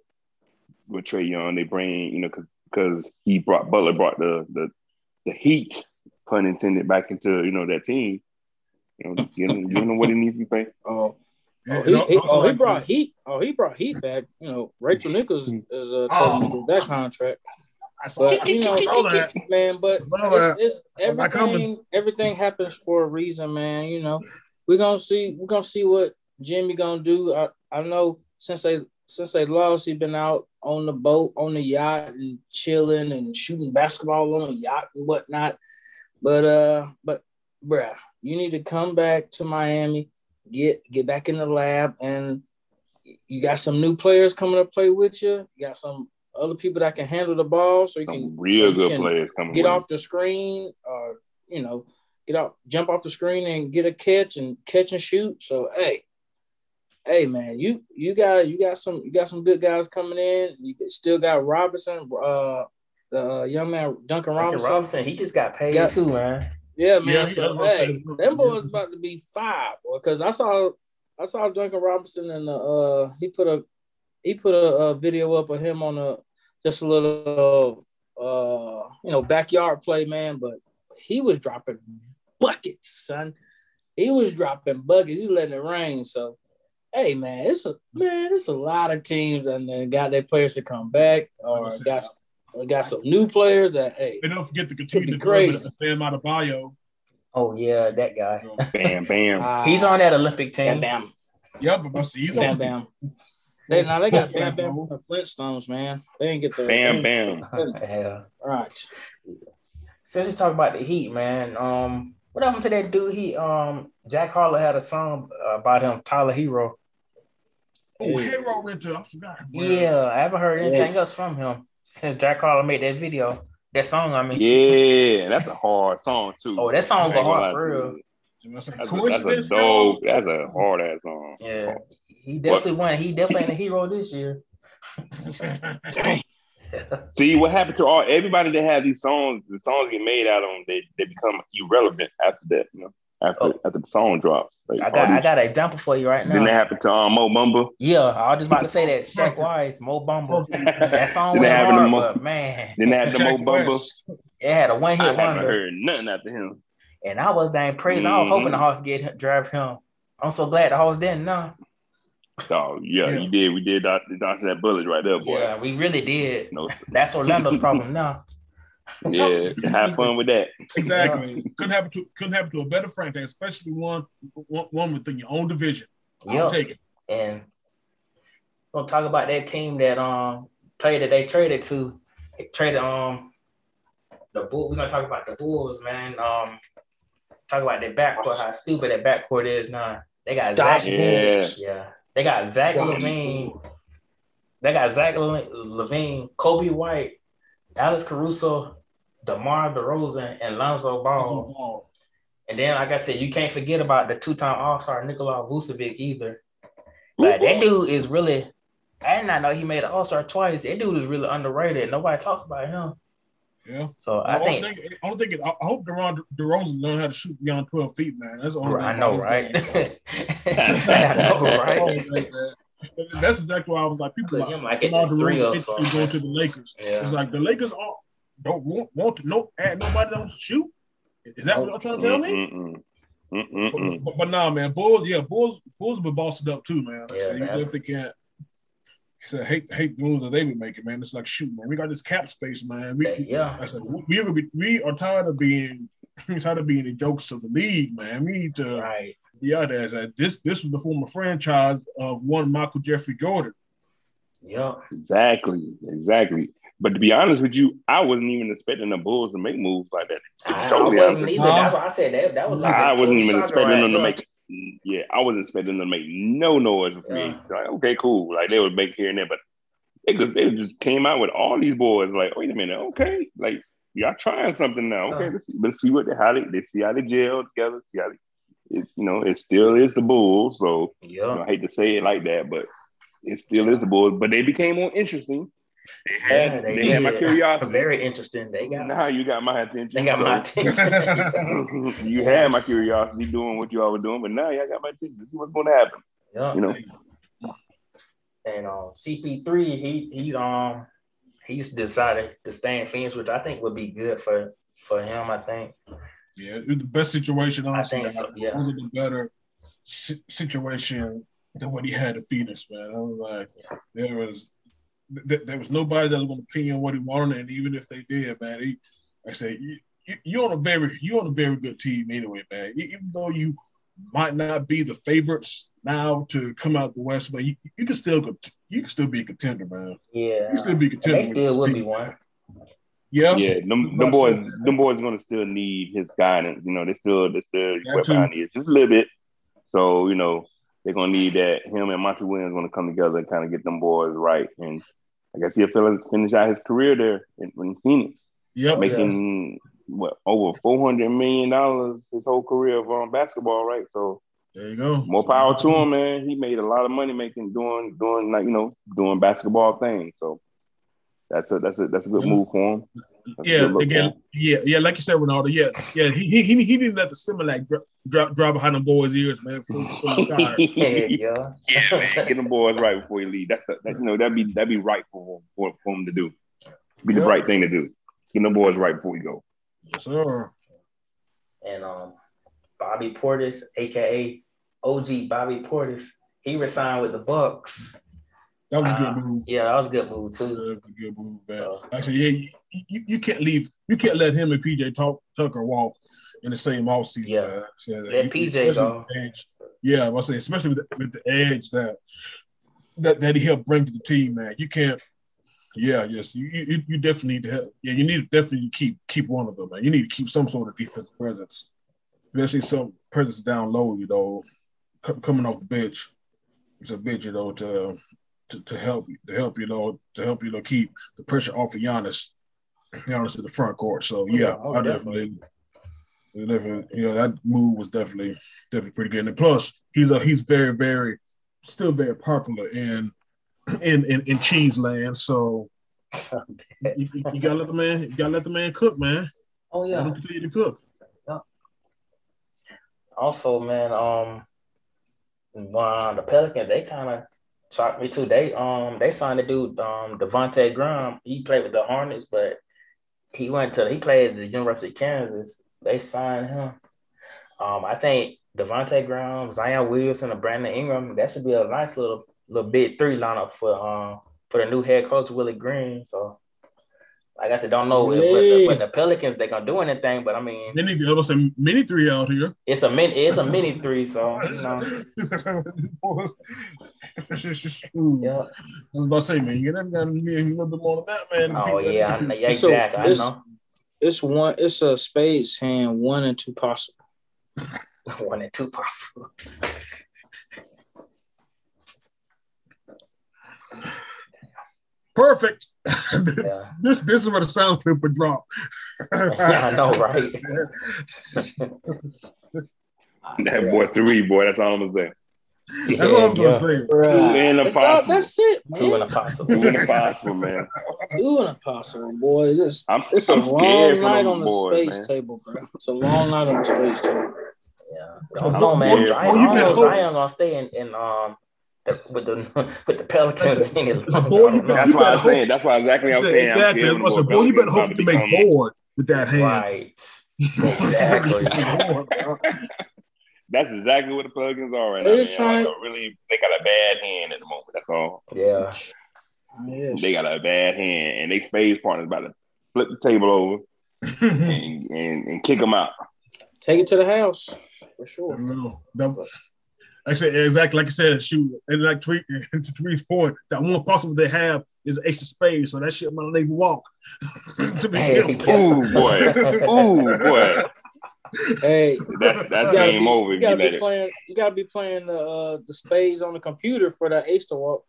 D: with Trae Young. They bring, you know, because because he brought Butler brought the the the heat, pun intended, back into you know that team. You know, just giving, giving him what he needs to be paid. [laughs]
F: Oh, oh, he, he, oh, he brought heat. Oh, he brought heat back. You know, Rachel Nichols is uh,
E: Oh.
F: that contract.
E: I saw,
F: But, you know,
E: that.
F: man. But it's, it's
E: Saw that coming.
F: everything. Everything happens for a reason, man. You know, we're gonna see. We're gonna see what Jimmy gonna do. I, I know since they since they lost, he been out on the boat, on the yacht, and chilling and shooting basketball on the yacht and whatnot. But uh, but bruh, you need to come back to Miami, get get back in the lab, and you got some new players coming to play with you. You got some other people that can handle the ball, so you can
D: Some
F: so
D: real
F: you
D: good
F: can
D: players coming.
F: get off the screen, or you know, get out, jump off the screen and get a catch and catch and shoot. So hey, hey man, you you got you got some you got some good guys coming in. You still got Robinson, uh, the uh, young man Duncan Robinson.
C: Duncan
F: Robinson.
C: He just got paid
F: Yeah.
C: too, man.
F: Yeah, man.
E: Yeah,
F: so
E: yeah, I was gonna
F: hey, them boys about to be five, because I saw I saw Duncan Robinson and uh he put a he put a, a video up of him on a just a little uh you know backyard play, man. But he was dropping buckets, son. He was dropping buckets. He was letting it rain. So, hey, man, it's a man. It's a lot of teams and then got their players to come back or got got some new players that hey.
E: And don't forget to
F: Could
E: continue
F: be
E: to grow
F: crazy.
E: Bam Adebayo.
C: Oh yeah, that guy. [laughs]
D: Bam, bam.
F: uh, [laughs]
C: He's on that Olympic team.
F: Bam Bam.
E: Yeah, but but see, he's
F: Bam
E: on-
F: Bam. [laughs] They now they got Bam Bam from the Flintstones, man. They didn't get the
D: Bam,
F: they
D: bam.
C: yeah.
F: Right.
C: Since we talk about the Heat, man, um, what happened to that dude? He, um, Jack Harlow had a song uh, about him, Tyler Herro.
E: Oh, Hero Renter. I forgot. bro.
C: Yeah, I haven't heard anything else from him since Jack Harlow made that video, that song. I mean,
D: Yeah, that's a hard song too.
C: oh, that song
D: I
C: go
D: gonna
C: hard
D: lie
C: for
D: to
C: real.
D: you.
E: That's a
D: That's a, that's a dope. That's a hard ass song.
C: Yeah, he definitely won. He definitely ain't a hero this year. [laughs] [laughs]
D: See what happened to all everybody that had these songs. The songs get made out of them. They they become irrelevant after that. You know, after
C: Oh.
D: after the song drops. Like,
C: I
D: all
C: got, I got an example for you right now
D: Then that
C: now.
D: happened to um, Mo Bamba.
C: Yeah, I was just about to say that. [laughs] Shaq Wise, Mo Bamba. That song
D: Then
C: went
D: they happened to
C: hard,
D: Mo.
C: but man,
D: Then they had the Mo
E: Jack
D: Bumba.
C: It had a one
D: I
C: hit
D: haven't heard nothing after him.
C: And I was dang praised. I was hoping the horse get drive him. I'm so glad the horse didn't. No,
D: Oh yeah,
E: Yeah.
D: you did. We did dodge, dodge that bullet right there, boy.
C: yeah, we really did.
D: No,
C: That's Orlando's problem now. [laughs]
D: yeah, [laughs] have fun with that.
E: Exactly. couldn't happen to couldn't happen to a better franchise, especially one one, one within your own division. I'll
C: Yep.
E: take it.
C: And we'll talk about that team that um played that they traded to. They traded um the bull. We're gonna talk about the Bulls, man. Um, talk about their backcourt. How stupid that backcourt is now. They got
F: Dodge
C: Zach.
F: Bulls.
C: Yeah, they got Zach
F: Dodge
C: LaVine. They got Zach LaVine, Coby White, Alex Caruso, DeMar DeRozan, and Lonzo Ball.
E: Oh,
C: And then, like I said, you can't forget about the two-time All-Star Nikola Vucevic either. Like that dude is really. And I did not know he made an All-Star twice. That dude is really underrated. Nobody talks about him.
E: yeah.
C: So I
E: I
C: think,
E: think I don't think it, I I hope DeRozan, DeRozan learn how to shoot beyond twelve feet, man. That's the only thing
C: I know, right? [laughs] I know, right?
E: That's exactly why I was like, people
C: Put
E: like,
C: like
E: DeMar
C: at three
E: DeRozan
C: or
E: interested in
C: something.
E: going to the Lakers.
C: Yeah.
E: It's like the Lakers are, don't want, want to no add nobody that wants to shoot. Is that what y'all trying to tell me?
D: Mm-mm-mm.
E: But, but nah, man, Bulls, yeah, Bulls, Bulls been bossed up too, man. Like I
C: Yeah,
E: said,
C: man.
E: even if they can't. I said, hate hate the moves that they be making, man. It's like shoot, man. We got this cap space, man. We,
C: Yeah.
E: I said, we, we, we, we are tired of being [laughs] tired of being the jokes of the league, man. We need to
C: Right.
E: be out there. I said, This this was the former franchise of one Michael Jeffrey Jordan.
C: Yeah.
D: Exactly, exactly. But to be honest with you, I wasn't even expecting the Bulls to make moves like that. To be
C: I, I wasn't either. That's why I said that. That was like
D: I wasn't even expecting
C: right
D: them to make. Yeah, I wasn't expecting them to make no noise for me.
C: Yeah.
D: Like, okay, cool. Like they would make here and there, but they just they just came out with all these boys. Like, wait a minute, okay, like y'all trying something now. Okay,
C: Yeah.
D: let's see, let's see what they how they they see how they gel together. See how they, it's you know it still is the Bulls. So you know,
C: Yeah.
D: I hate to say it like that, but it still is the Bulls. But they became more interesting. They had
C: Yeah,
D: they, had my
C: did.
D: curiosity.
C: Very interesting. They got
D: now you got my attention.
C: they got
D: so-
C: my [laughs] attention.
D: you had my curiosity doing what you all were doing, but now y'all got my attention. See what's going to happen.
C: yeah.
D: You know,
C: And um, CP3, he he um he's decided to stay in Phoenix, which I think would be good for for him. I think.
E: Yeah, it was the best situation. Honestly,
C: think so,
E: Like,
C: yeah.
E: It was a better situation than what he had at Phoenix, man. I was like, there was th- there was nobody that was going to pay him what he wanted, and even if they did, man, he, like I say, you, you, you're on a very you're on a very good team anyway, man. Even though you might not be the favorites now to come out the West, but you, you can still go- you can still be a contender, man. You
C: Yeah.
E: can still be a
C: And
E: contender.
C: they still
E: this
C: would
E: team.
C: be one.
E: Yeah,
D: yeah, them, them boys,
E: what
D: them boys going to still need his guidance. You know, they still, they still wet behind the just a little bit. So you know, they're going to need that. Him and Monty Williams going to come together and kind of get them boys right. And I guess he'll finish finish out his career there in, in Phoenix,
E: yep,
D: making what over four hundred million dollars his whole career of um, basketball, right? So.
E: There you go.
D: More power to him, man. He made a lot of money making doing doing like you know doing basketball things. So that's a that's a that's a good
E: Yeah.
D: move for him.
E: Yeah, again,
D: man.
E: yeah, yeah, like you said, Ronaldo. Yeah, yeah, he he he, he didn't let the Similac drop, drop drop behind them boys' ears, man. For, for the.
C: Yeah, yeah.
D: Yeah, man, [laughs] get them boys right before you leave. That's the, that, you know that'd be that'd be right for for, for him to do. Be the
E: Yeah.
D: right thing to do. Get them boys right before you go.
E: Yes, sir.
C: And um, Bobby Portis, aka OG Bobby Portis, he resigned with the Bucks.
E: That was a
C: Uh,
E: good move.
C: Yeah, that was a good move too.
E: That was a good move, man.
C: So,
E: Actually, yeah, you, you, you can't leave. You can't let him and PJ talk, Tucker walk in the same offseason.
C: Yeah.
E: man. Yeah,
C: Let
E: you-
C: PJ
E: especially
C: go.
E: with the edge. Yeah, I was saying, especially with the, with the edge that, that that he helped bring to the team, man. You can't. Yeah, yes, you, you you definitely need to. Have, yeah, you need to definitely keep keep one of them, man. You need to keep some sort of defensive presence, especially some presence down low. You know, co- coming off the bench, it's a bench, you know, to to, to help to help you know to help you know keep the pressure off of Giannis, Giannis to the front court. So yeah,
C: Oh,
E: I
C: definitely.
E: definitely, definitely, you know, that move was definitely definitely pretty good. And plus, he's a he's very very still very popular in in in, in cheese land. So [laughs] you, you, gotta let the man you gotta let the man cook, man.
C: oh
E: Let
C: yeah.
E: him continue to cook.
C: Also, man, um, uh, the Pelicans they kind of shocked me too. They um they signed a dude um Devonte' Graham. He played with the Hornets, but he went to he played at the University of Kansas. They signed him. Um, I think Devonte' Graham, Zion Williamson, and Brandon Ingram. That should be a nice little little big three lineup for um for the new head coach Willie Green. So. Like I said, don't know if with the, with the Pelicans they're gonna do anything, but I mean,
E: They need to have some mini three out here.
C: it's a mini, it's a mini three, so [laughs] you know, yeah.
E: I was about to say, man, you gotta got a little bit more than that, man.
C: Oh yeah, I [laughs] know, yeah,
F: So,
C: exactly. I know.
F: It's one. It's a spades hand, one and two possible. [laughs]
C: One and two possible.
E: Perfect.
C: Yeah, [laughs]
E: this this is where the sound clip would drop. [laughs]
C: yeah, I know, right? [laughs]
D: That boy three, boy. That's all I'm gonna say.
E: That's all I'm gonna say.
D: Two and a
F: That's, all,
D: possible.
F: that's it,
C: Two and a possible.
D: Two and a possible, man.
F: Two and a possible, boy. It's,
D: I'm,
F: it's a
D: I'm
F: long
D: scared for
F: night
D: them
F: on the
D: boys,
F: space
D: man.
F: table, bro. It's a long night on the space table.
C: Yeah, don't
D: I'm
C: know, man.
D: scared.
C: Zion,
E: Well, you
C: I don't
E: better
C: know if
E: hope-
C: Zion gonna stay in, in um the, with the [laughs] with the Pelicans. any longer.
E: Boy, you
C: don't know.
D: That's why I'm saying. That's why exactly I'm saying. I'm
E: exactly. I
D: of
E: was boy, [laughs] you better hope you
D: to
E: can make board with that hand.
C: Right. Exactly.
D: That's exactly what the Pelicans are right
F: They
D: now.
F: just
D: Man. Like really, they got a bad hand at the moment. That's all.
C: Yeah.
F: Yes.
D: They got a bad hand, and they spades partners about to flip the table over [laughs] and, and, and kick them out.
F: Take it to the house for
E: I
F: sure.
E: don't know. That- Actually, exactly like I said, shoot, and like tweet [laughs] to Tweet's point, that one possible they have is ace of spades, so that shit might even walk. [laughs] to be
C: Hey,
E: honest. [laughs]
D: Ooh boy, ooh boy,
F: Hey,
D: that's that's
F: you gotta
D: game
F: be,
D: over
F: You
D: if you
F: gotta
D: let
F: be playing. You gotta be playing the uh, the spades on the computer for that ace to walk.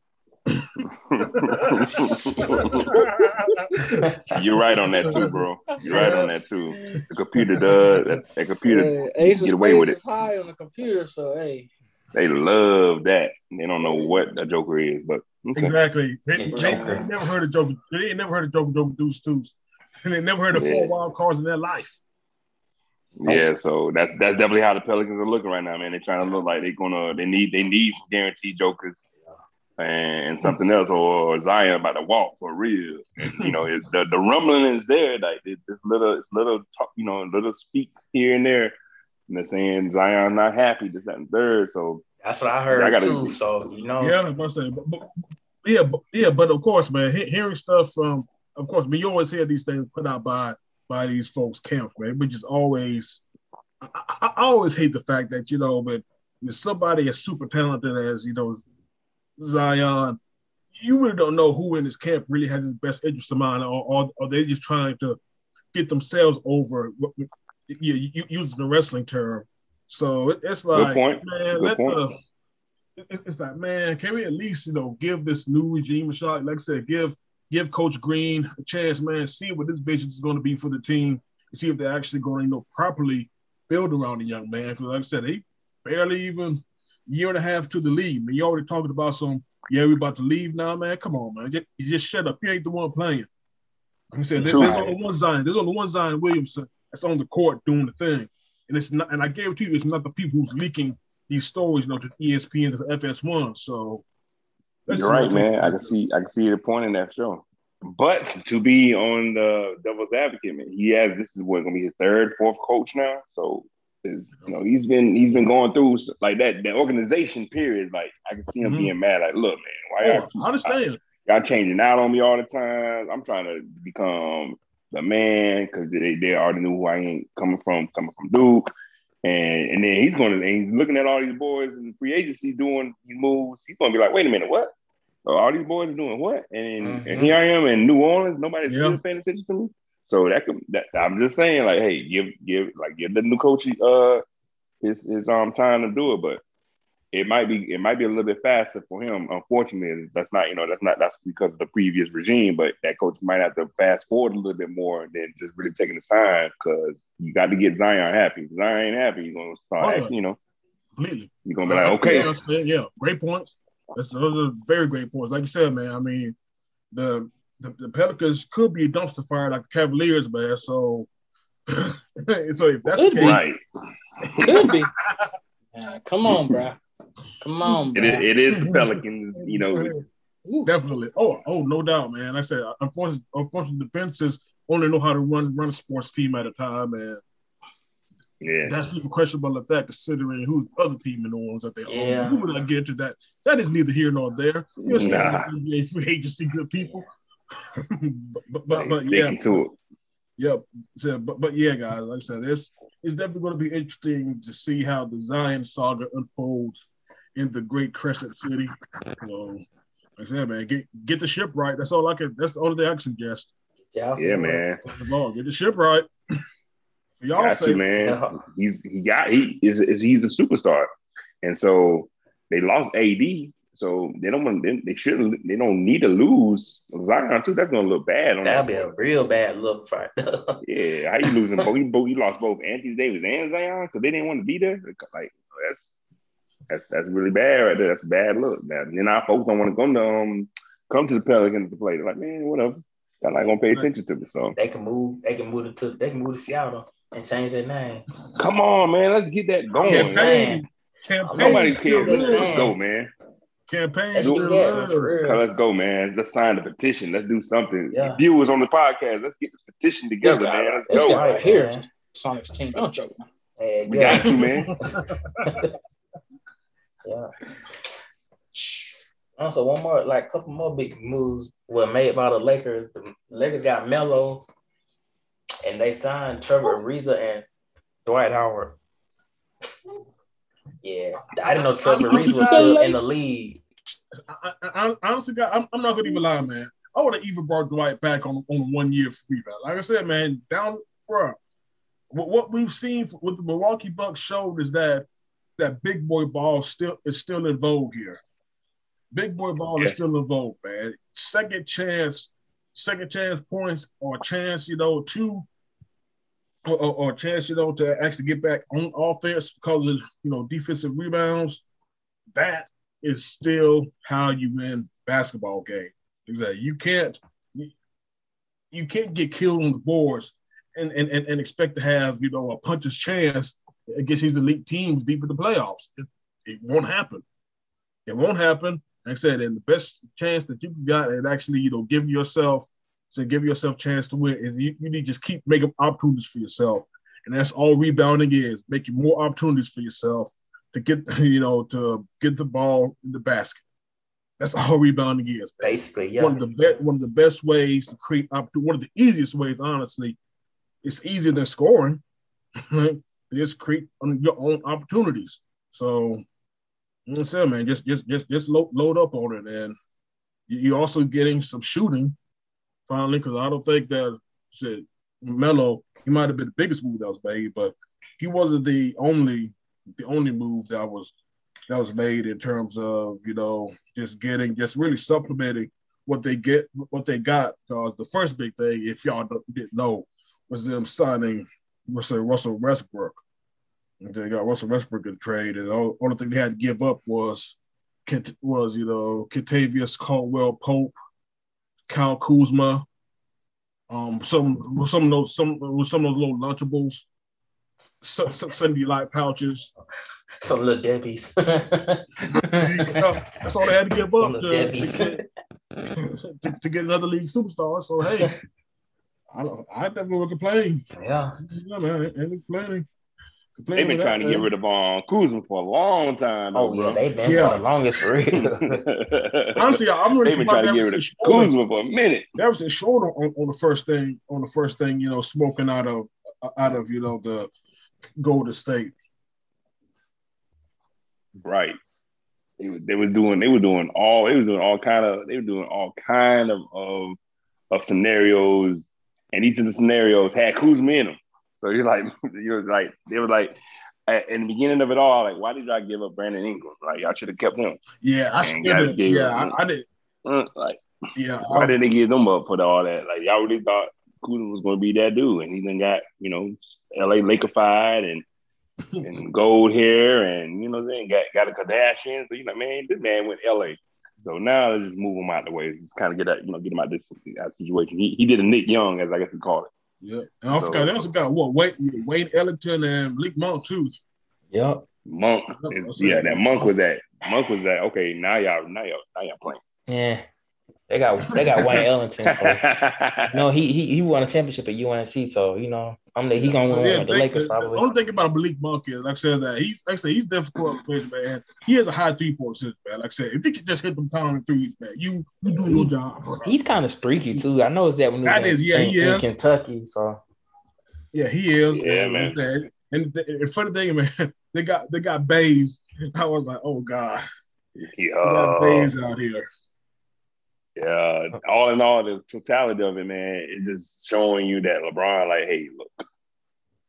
D: You're right on that too, bro. You're right on that too. The computer does that. that computer,
F: Yeah, ace of
D: get away
F: spades
D: with it.
F: is high on the computer, so hey,
D: they love that. They don't know what a Joker is, but okay.
E: Exactly. They, they, they never heard of Joker. They ain't never heard of Joker Joker Deuce Deuce. And [laughs] they never heard of four wild cards in their life.
D: yeah. So that's that's definitely how the Pelicans are looking right now, man. They're trying to look like they're gonna they need they need some guaranteed Jokers and something else, or Zion about to walk for real. And, you know, [laughs] it, the the rumbling is there, like it, it's little it's little talk, you know, little speaks here and there. And they're saying Zion not happy, this, that, and third. So
C: That's what I heard
D: I gotta-
C: too. So you know,
E: Yeah, I'm about to say, but, but, yeah, but, yeah, but of course, man, he- hearing stuff from, of course, but you always hear these things put out by by these folks' camp, man, which is always, I, I, I always hate the fact that you know, but when somebody as super talented as you know Zion, you really don't know who in his camp really has his best interest in mind, or, or, or they're just trying to get themselves over. Yeah, you, using the wrestling term. So it, it's like, man,
D: Good
E: let
D: point.
E: the it's like, man, can we at least, you know, give this new regime a shot? Like I said, give give Coach Green a chance, man. See what this vision is going to be for the team. And see if they're actually going to, you know, properly build around the young man. Because like I said, he barely even year and a half to the league. Man, you already talking about some. Yeah, we about to leave now, man. Come on, man. Just, you just shut up. You ain't the one playing. He said there- there's only one Zion. There's only one Zion Williamson that's on the court doing the thing, and it's not. And I guarantee you, it's not the people who's leaking these stories, you know, to ESPN to FS1. So that's
D: You're right, man. I can see I can see the point in that show. But to be on the devil's advocate, man, he has this is what gonna be his third, fourth coach now. So is you know he's been he's been going through like that the organization period. Like I can see him
E: Mhm.
D: being mad. Like, look, man, why y'all,
E: Oh, I understand.
D: y'all changing out on me all the time? I'm trying to become the man because they, they already knew who I ain't coming from, coming from Duke. And and then he's gonna and he's looking at all these boys in free agency doing these moves. He's gonna be like, wait a minute, what? All these boys doing what? And
C: Mhm.
D: and here I am in New Orleans. Nobody's still paying attention to me. So that could that I'm just saying, like, hey, give give like give the new coach uh his his um time to do it, but it might be it might be a little bit faster for him. Unfortunately, that's not you know that's not that's because of the previous regime, but that coach might have to fast forward a little bit more than just really taking the time because you got to get Zion happy. If Zion ain't happy, you're gonna start
E: Oh,
D: acting, you know
E: Completely.
D: you're gonna be
E: I- I
D: like okay,
E: understand. Yeah, great points. That's, those are very great points. Like you said, man. I mean, the the, the Pelicans could be a dumpster fire like the Cavaliers, man. So, [laughs] so if that's the
F: Could be.
E: case,
D: right?
F: Could be. Uh, [laughs] come on, bro. Come on,
D: it, it is the [laughs] Pelicans, you know.
F: Ooh.
E: Definitely. Oh, oh, no doubt, man. Like I said, unfortunately, unfortunately, the Bensons only know how to run run a sports team at a time, and
D: Yeah,
E: that's even questionable at that, considering who's the other team in New Orleans that they
C: Yeah.
E: own. We would not get to that. That is neither here nor there. You're still
D: Nah.
E: NBA free agency, good people. [laughs] but, but, but, but yeah,
D: sticking to it.
E: yeah, so, but but yeah, guys, like I said, it's it's definitely going to be interesting to see how the Zion saga unfolds in the Great Crescent City. So, like I said, man, get get the ship right. That's all I can. That's the only thing I can suggest.
C: Yeah,
D: Yeah, man.
E: First of get the ship right. [clears throat] For y'all
D: Got to,
E: sake.
D: man.
C: Yeah.
D: He's he got he is, is he's a superstar, and so they lost AD. So they don't want they, they shouldn't they don't need to lose Zion too. That's gonna look bad. On
C: That'd be
D: that.
C: a real bad look for [laughs]
D: yeah. How you losing both? You, both you lost both Anthony Davis and Zion because they didn't want to be there. Like that's that's that's really bad right there. That's a bad look. Now, then our folks don't want to come to um come to the Pelicans to play. They're like, man, whatever. They're not gonna pay attention to me. So
C: They can move. They can move it to. They can move to Seattle and change their name.
D: come on, man. Let's get that going.
C: Just saying.
E: Campaign,
D: Nobody cares. Let's go, man.
E: Campaign
C: Let's
E: still
C: do that,
E: lives.
C: for real.
D: Okay, let's go, man. Let's sign the petition. Let's do something.
C: Yeah.
D: Viewers on the podcast, let's get this petition
F: This
D: together,
F: guy,
D: man. Let's
F: this
D: go.
F: guy right here,
C: man.
F: Sonic's team. Don't joke.
C: Hey,
D: We got you, man. [laughs] [laughs]
C: Yeah. Also, one more, like, couple more big moves were made by the Lakers. The Lakers got Melo, and they signed Trevor Ariza and Dwight Howard. Yeah, I didn't know Trevor Ariza was still in the league.
E: I, I, I honestly, God, I'm, I'm not gonna even lie, man. I would have even brought Dwight back on on one year free back. Like I said, man, down, bro. What, what we've seen with the Milwaukee Bucks showed is that that big boy ball still is still in vogue here. Big boy ball is still in vogue, man. Second chance, second chance points, or chance, you know, to or, or, or chance, you know, to actually get back on offense because of you know defensive rebounds. That is still how you win basketball game. Exactly. You can't you, you can't get killed on the boards and, and, and, and expect to have, you know, a puncher's chance against these elite teams deep in the playoffs. It, it won't happen. It won't happen. Like I said, and the best chance that you got and actually, you know, giving yourself to give yourself a chance to win is you, you need to just keep making opportunities for yourself. And that's all rebounding is, making more opportunities for yourself to get, [laughs] you know, to get the ball in the basket. That's all rebounding is.
C: Basically, yeah.
E: One of the best, one of the best ways to create opportunity. One of the easiest ways, honestly, it's easier than scoring. [laughs] just create on your own opportunities. So, you know what I'm saying, man, just just just just load, load up on it, and you- you're also getting some shooting finally because I don't think that shit Melo he might have been the biggest move that was made, but he wasn't the only the only move that was that was made in terms of you know just getting just really supplementing what they get what they got because the first big thing if y'all didn't know was them signing Russell, Russell Westbrook. They got Russell Westbrook in trade, and all the only- only thing they had to give up was was you know Kentavious Caldwell Pope, Kyle Kuzma, Um, some some of those some with some of those little lunchables, Su- Su- Sunday light pouches.
C: Some little Debbie's. [laughs]
E: That's all they had to give
C: Some
E: up to, to, get, [laughs] to, to get another league superstar. So hey, [laughs] I don't, I never would complain.
C: yeah.
E: Yeah, man, ain't complaining.
D: They've been trying to get rid of um, Kuzma for a long time, though,
C: Oh yeah,
D: bro.
C: they've been
E: Yeah.
C: for the longest for real. [laughs]
E: Honestly, I'm really
D: they've been trying to
E: they
D: get
E: ever
D: rid of
E: said.
D: Kuzma for a minute.
E: That was said short on, on the first thing on the first thing you know smoking out of out of you know the Golden State.
D: Right. They, was- they was doing they were doing all they was doing all kind of they were doing all kind of of, of scenarios and each of the scenarios had Kuzma in them. So you're like [laughs] you're like they were like at, in the beginning of it all like why did y'all give up Brandon Ingram? Like y'all should have kept him.
E: Yeah, I
D: Man,
E: still
D: gotta
E: did.
D: give
E: Yeah, I, I did.
D: Uh, Like
E: Yeah,
D: why
E: I-
D: did they give them up for all that? Like y'all really thought Kuzma was going to be that dude, and he then got you know L.A. Lakerified and [laughs] and gold hair, and you know then got got a Kardashian. So you know, man, this man went L.A. So now let's just move him out the way, just kind of get that you know get him out of this that situation. He, he did a Nick Young, as I guess we call it.
E: yeah. And I
D: So-
E: forgot they also got what Wayne Wayne Ellington and Malik Monk too.
C: yep.
D: Monk,
E: Yep,
D: is- yeah, that Monk was that. Monk was that. Okay, now y'all, now y'all, now y'all playing.
C: Yeah. They got they got Wayne Ellington. So [laughs] no, he he he won a championship at UNC. So you know, I'm the, he gonna win
E: Yeah,
C: with the Lakers
E: the
C: probably.
E: only thing about Malik Monk is, like I said, that he's like I said, he's difficult to play, man. He has a high three point percentage, man. Like I said, if he could just hit them pounding threes, man, you you do your job. bro.
C: He's kind of streaky too. I know it's that when he
E: That
C: in,
E: is- yeah,
C: in-
E: he
C: in
E: is.
C: Kentucky. So
E: Yeah, he is.
D: Yeah,
E: and,
D: man.
E: And, and the, the funny thing, man, [laughs] they got they got Bays. I was like, oh god, they got
D: yeah,
E: Bays out here.
D: Yeah. All in all, the totality of it, man, is just showing you that LeBron, like, hey, look,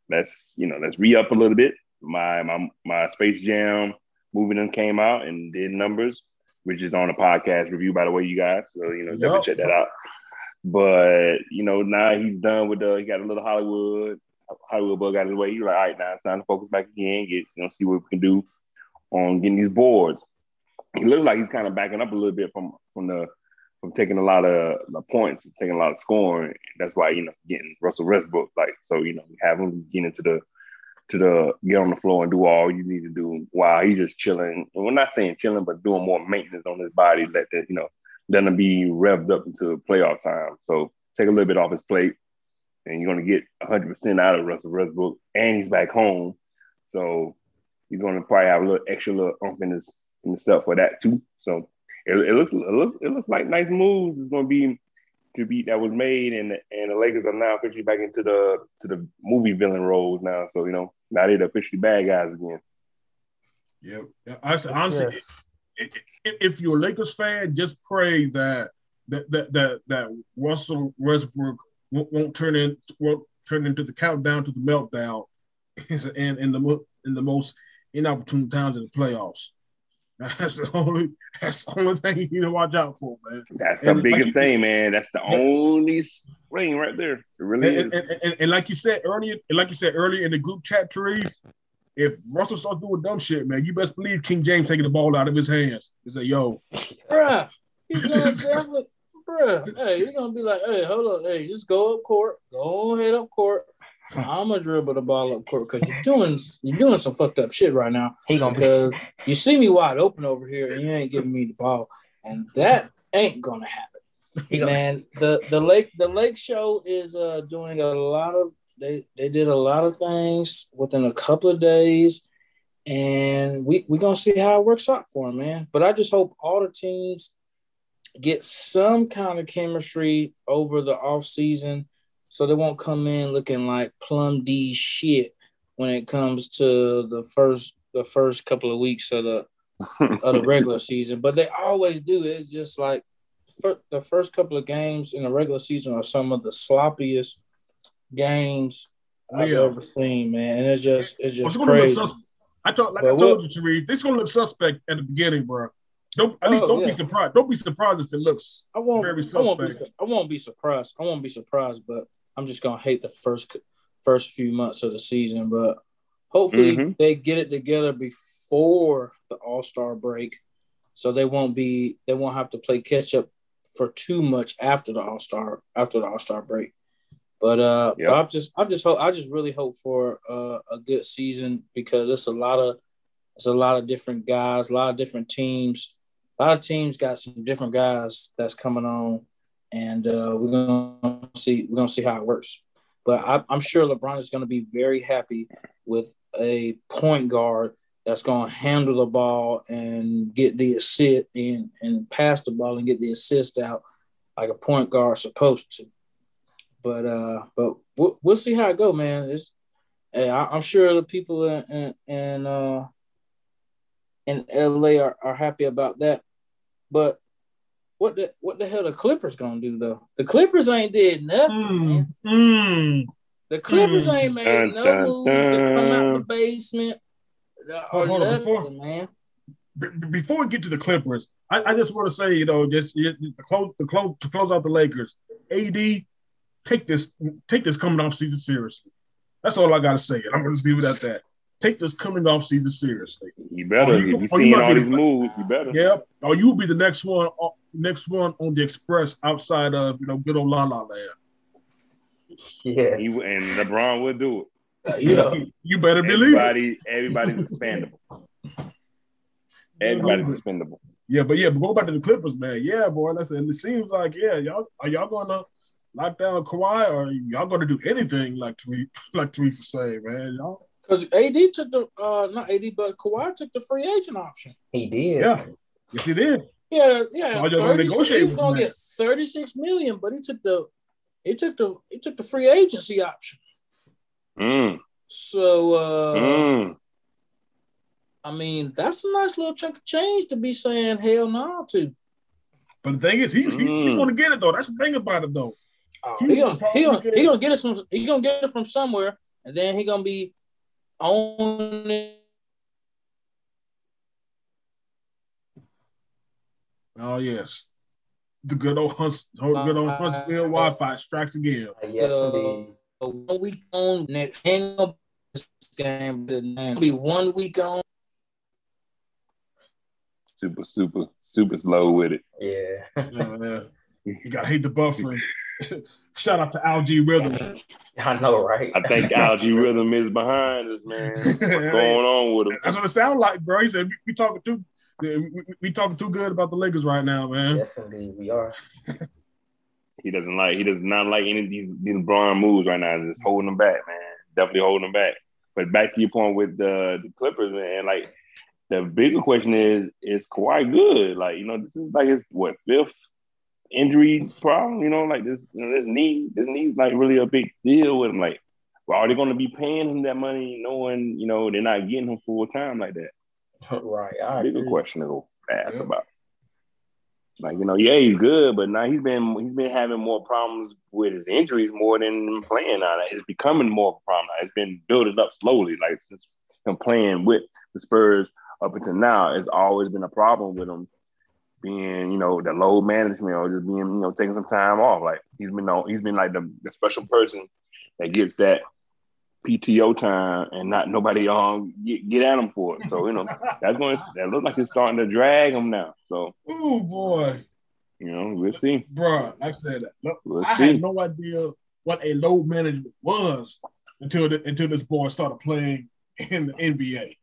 D: let's you know, let's re up a little bit. My my my Space Jam movie then came out and did numbers, which is on a podcast review, by the way, you guys. So you know, definitely
E: Yup.
D: check that out. But you know, now he's done with the. He got a little Hollywood. Hollywood bug out of the way. He's like, all right, now it's time to focus back again. Get you know, see what we can do on getting these boards. He looks like he's kind of backing up a little bit from from the from taking a lot of points, taking a lot of scoring. That's why you know getting Russell Westbrook like so you know have him get into the to the get on the floor and do all you need to do while he's just chilling. And we're not saying chilling, but doing more maintenance on his body, let that you know let him be revved up into playoff time. So take a little bit off his plate, and you're gonna get 100 percent out of Russell Westbrook, and he's back home, so he's gonna probably have a little extra little oomph in his in the stuff for that too. So it, it looks it looks it looks like nice moves is going to be to be that was made, and and the Lakers are now officially back into the to the movie villain roles now. So you know now they're the officially bad guys again.
E: Yeah, yeah. I said, honestly,
C: yes.
E: i- i- if you're a Lakers fan, just pray that that that that, that Russell Westbrook won't, won't turn in won't turn into the countdown to the meltdown, [laughs] in in the in the most inopportune times in the playoffs. [laughs] That's the only that's the only thing you need to watch out for, man.
D: That's the
E: And like
D: biggest
E: you-
D: thing, man. That's the only thing right there. It really
E: And,
D: is.
E: and, and, and, and like you said earlier, like you said earlier in the group chat trees, if Russell starts doing dumb shit, man, you best believe King James taking the ball out of his hands. He say, "Yo,
F: Bruh, he's gonna definitely, bruh, hey, he's gonna be like, hey, hold on, hey, just go up court, go head up court. I'm gonna dribble the ball up court because you're doing you're doing some fucked up shit right now.
C: he gonna be
F: Because you see me wide open over here and you ain't giving me the ball, and that ain't gonna happen.
C: gonna,
F: Man, the the lake the lake show is uh doing a lot of they they did a lot of things within a couple of days, and we we gonna see how it works out for him, man. But I just hope all the teams get some kind of chemistry over the off season, so they won't come in looking like plum D shit when it comes to the first the first couple of weeks of the of the regular [laughs] season, but they always do. It's just like the first couple of games in the regular season are some of the sloppiest games I've
E: Yeah.
F: ever seen, man. And it's just it's just crazy.
E: sus- I told like
F: But
E: I told
F: what-
E: you, Therese, this is gonna look suspect at the beginning, bro. Don't at least
F: Oh,
E: don't be surprised. Don't be surprised if it looks
F: I won't.
E: very
F: I won't be.
E: suspect.
F: I won't be surprised. I won't be surprised, but I'm just gonna hate the first first few months of the season. But hopefully
D: Mhm.
F: they get it together before the All Star break, so they won't be. They won't have to play catch up for too much after the All Star after the All Star break. But uh,
D: Yep.
F: but I'm just I'm just hope I just really hope for uh, a good season because it's a lot of it's a lot of different guys, a lot of different teams. A lot of teams got some different guys that's coming on, and uh, we're gonna see we're gonna see how it works. But I, I'm sure LeBron is to be very happy with a point guard that's going to handle the ball and get the assist and, and pass the ball and get the assist out like a point guard supposed to. But uh, but we'll, we'll see how it go, man. It's, hey, I, I'm sure the people in in, in uh in LA are, are happy about that. But what the what the hell the Clippers gonna do though? The Clippers ain't did nothing, man.
E: Mm, mm.
F: The Clippers
E: Mm.
F: ain't made
D: Dun,
F: no
D: dun,
F: move to come out the basement or
E: Hold on,
F: nothing,
E: before-
F: man.
E: B- b- before we get to the Clippers, I, I just want to say, you know, just you- to close, to close to close out the Lakers. AD, take this take this coming off season seriously. That's all I got to say, and I'm going to just leave it at that. Take this coming off season seriously.
D: You better.
E: Oh,
D: if
E: you-
D: you
E: oh, you
D: all
E: be
D: these
E: the-
D: moves, you better.
E: Yep. Or you'll be the next one, uh, next one on the Express outside of you know good old La La Land.
C: Yeah.
D: He, and LeBron will do it.
F: You
E: you better believe it.
D: Everybody, everybody's expendable. Everybody's expendable.
E: Yeah, but yeah, but go back to the Clippers, man. Yeah, boy. That's it. It seems like yeah, y'all are y'all gonna lock down Kawhi or y'all gonna do anything like three [laughs] like three for say, man. Y'all
F: because AD took the uh not AD, but Kawhi took the free agent option.
C: He did.
E: yeah. Yes, you did.
F: Yeah, yeah.
E: Gonna
F: 30 he was gonna
E: him,
F: get 36 million, but he took the he took the he took the free agency option.
D: Mm,
F: So uh
D: mm.
F: I mean that's a nice little chunk of change to be saying hell no to.
E: But the thing is, he's he, he's
D: Mm.
E: gonna get it though. That's the thing about it though.
F: Oh,
E: He
F: he gonna he gonna
E: probably
F: he gonna get it from he gonna get it from somewhere, and then he gonna be on it.
E: Oh yes, the good old Hunts, good old Huntsville Wi-Fi strikes again.
C: Yes,
F: Uh,
C: indeed.
F: one week on next hang up this game, but be one week on.
D: Super, super, super slow with it.
C: Yeah. [laughs]
E: Yeah, man. You gotta hate the buffering. [laughs] Shout out to Algae Rhythm.
C: I know, right?
D: I think [laughs] Algae Rhythm is behind us, man. [laughs] What's going on with him?
E: That's what it sounds like, bro. He said we, we talking too, we, we- we talking too good about the Lakers right now, man.
C: Yes, indeed, we are.
D: He doesn't like. He does not like any of these these LeBron moves right now. Just holding them back, man. Definitely holding them back. But back to your point with the, the Clippers, man. Like the bigger question is, is Kawhi good? Like you know, this is like his what fifth injury problem. You know, like this you know, this knee, this knee's like really a big deal with him. Like, well, are they going to be paying him that money, knowing you know they're not getting him full time like that? [laughs]
C: right. I
D: bigger
C: agree.
D: question to go ask
E: Yeah.
D: about. Like you know, yeah, he's good, but now he's been he's been having more problems with his injuries more than playing on it. It's becoming more of a problem. Now. It's been building up slowly, like since him playing with the Spurs up until now. It's always been a problem with him being, you know, the load management or just being, you know, taking some time off. Like he's been, no, he's been like the, the special person that gets that PTO time and not nobody um get, get at him for it. So you know [laughs] that's going to that looks like it's starting to drag him now. So
E: Oh boy,
D: you know we'll see.
E: bro. Like I said, look,
D: We'll
E: I
D: see.
E: had no idea what a load management was until the, until this boy started playing in the NBA.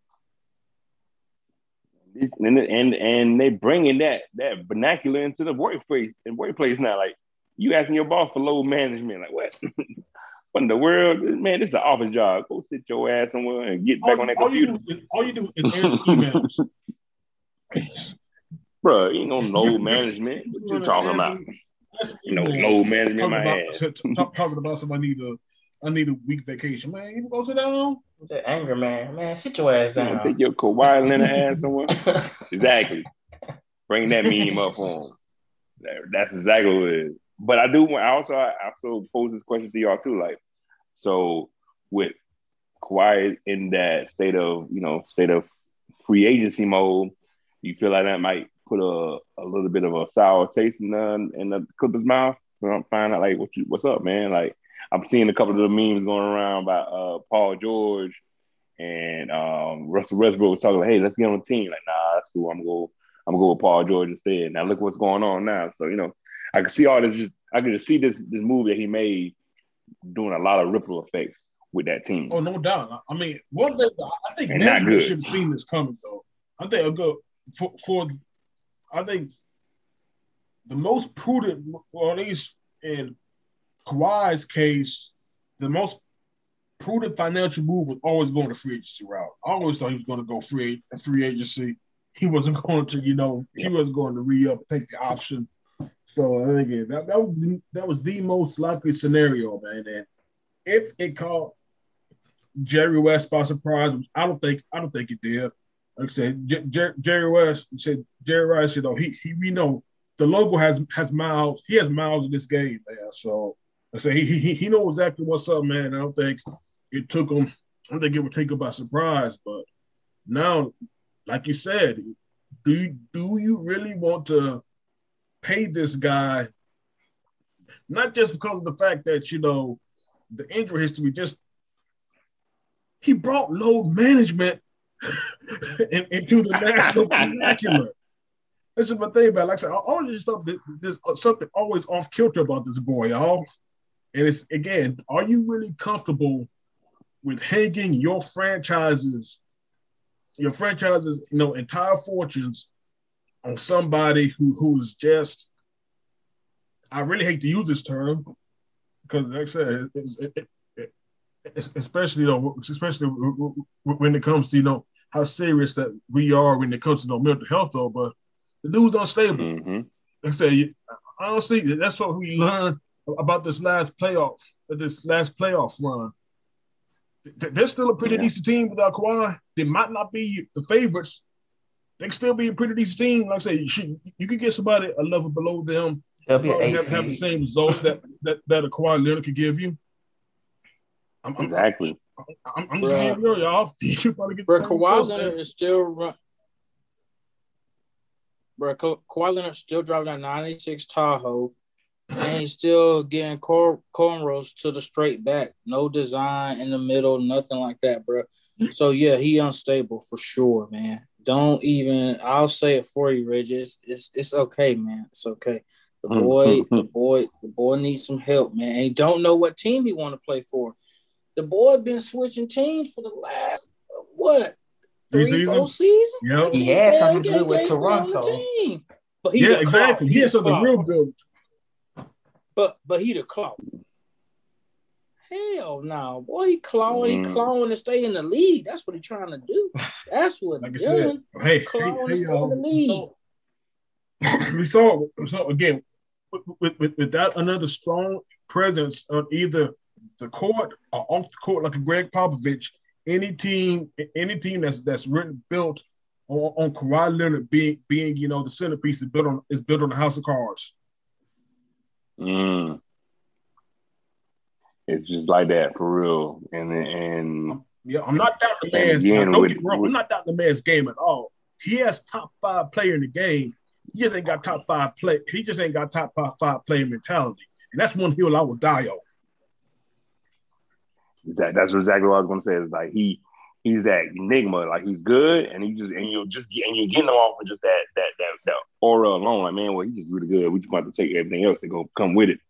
D: And and and they bringing that that vernacular into the workplace and workplace now. Like you asking your boss for low management, like what? [laughs] what in the world, man? This is an office job. Go sit your ass somewhere and get back on that
E: all you
D: computer,
E: do is all you do is answer emails. [laughs]
D: bro. You know load management. What you talking about? You know
E: emails.
D: load management,
E: Talking
D: my
E: about,
D: ass.
E: t- t- talking about somebody need a I need a week vacation, man. You go sit down.
C: That anger, man. Man, sit your ass
D: You
C: down.
D: take your Kawhi Leonard ass somewhere. [laughs] Exactly. Bring that meme up for him. That- That's exactly what it is. But I do want. I also I also pose this question to y'all too. Like, so with Kawhi in that state of you know state of free agency mode, you feel like that might put a, a little bit of a sour taste in the in the Clippers' mouth. You know, find out like what you what's up, man. Like I'm seeing a couple of the memes going around by uh, Paul George and um, Russell Westbrook was talking like, "Hey, let's get on the team." Like, nah, that's cool. I'm go. I'm go with Paul George instead. Now look what's going on now. So you know, I can see all this. Just I can just see this this move that he made doing a lot of ripple effects with that team.
E: Oh, no doubt. I mean, one thing I think
D: And not good.
E: should have seen this coming though. I think a good for, for I think the most prudent, or at least in Kawhi's case, the most prudent financial move was always going to free agency route. I always thought he was going to go free free agency. He wasn't [laughs] going to, you know, he was going to re up, take the option. So I think that, that was the, that was the most likely scenario, man. And if it caught Jerry West by surprise, I don't think I don't think it did. Like I said, J- Jer- Jerry West said Jerry Rice, you oh, know, he he we know the logo has has miles. He has miles in this game, man. So I say he he he knows exactly what's up, man. I don't think it took him. I don't think it would take him by surprise. But now, like you said, do you, do you really want to pay this guy? Not just because of the fact that you know the injury history, just he brought load management [laughs] in- into the national [laughs] vernacular. This is my thing about. it. Like I said, I always thought that there's something always off kilter about this boy, y'all. And it's again, are you really comfortable with hanging your franchises, your franchises, you know, entire fortunes on somebody who who's just I really hate to use this term because, like I said, it, it, it, especially you know, especially when it comes to you know how serious that we are when it comes to you know, mental health, though. But the dude's unstable.
D: hmm
E: Like I say, honestly, that's what we learned about this last playoff, uh, this last playoff run. They're still a pretty
D: Yeah.
E: decent team without Kawhi. They might not be the favorites. They can still be a pretty decent team. Like I say, you, should, you could get somebody a level below them,
C: They'll be an uh,
E: have, have the same results that that that a Kawhi Leonard could give you. I'm, I'm,
D: Exactly.
E: I'm, I'm just
F: Bruh.
E: being real, y'all. [laughs] You should probably get the
F: Bro,
E: same
F: Kawhi Leonard
E: that-
F: is still run. Bro, Ka- Kawhi Leonard still driving that '96 Tahoe, and he's still getting cor- cornrows to the straight back. No design in the middle, nothing like that, bro. So yeah, he unstable for sure, man. Don't even. I'll say it for you, Reggie. It's it's, it's okay, man. It's okay. The boy, the boy, the boy needs some help, man. And he don't know what team he want to play for. The boy been switching teams for the last uh, what
E: Three
F: three,
E: seasons?
F: four seasons.
E: Yep.
C: He had
F: Yeah,
C: something
F: he
C: good with
F: gave me on the
C: Toronto.
F: team. But he
E: Yeah,
F: the
E: exactly.
F: clout.
E: He had
F: the
E: something real good.
F: But but he the clout. Hell no, boy, he clawing, he
D: Mm.
F: clawing to stay in the league. That's what he trying to do. That's what
E: Like I
F: he's
E: said,
F: doing.
E: hey, hey,
F: Clawing to
E: hey,
F: stay in
E: y'all.
F: the league.
E: we [coughs] saw so again with, with, with, without another strong presence on either the court or off the court like a Gregg Popovich. Any team, any team that's that's written built on, on Kawhi Leonard being being you know the centerpiece is built on is built on the house of cards.
D: Mm. It's just like that for real. And and
E: Yeah, I'm not doubting the man's.
D: again,
E: don't
D: with-
E: get wrong,
D: with-
E: I'm not doubting the man's game at all. He has top five player in the game. He just ain't got top five play. He just ain't got top five five player mentality, and that's one hill I would die on.
D: that, that's exactly what I was gonna say. Is like he he's that enigma. Like he's good, and he just and you'll just get and you're getting him off of just that that that that aura alone. Like man, well he's just really good. We just want to take everything else to go come with it.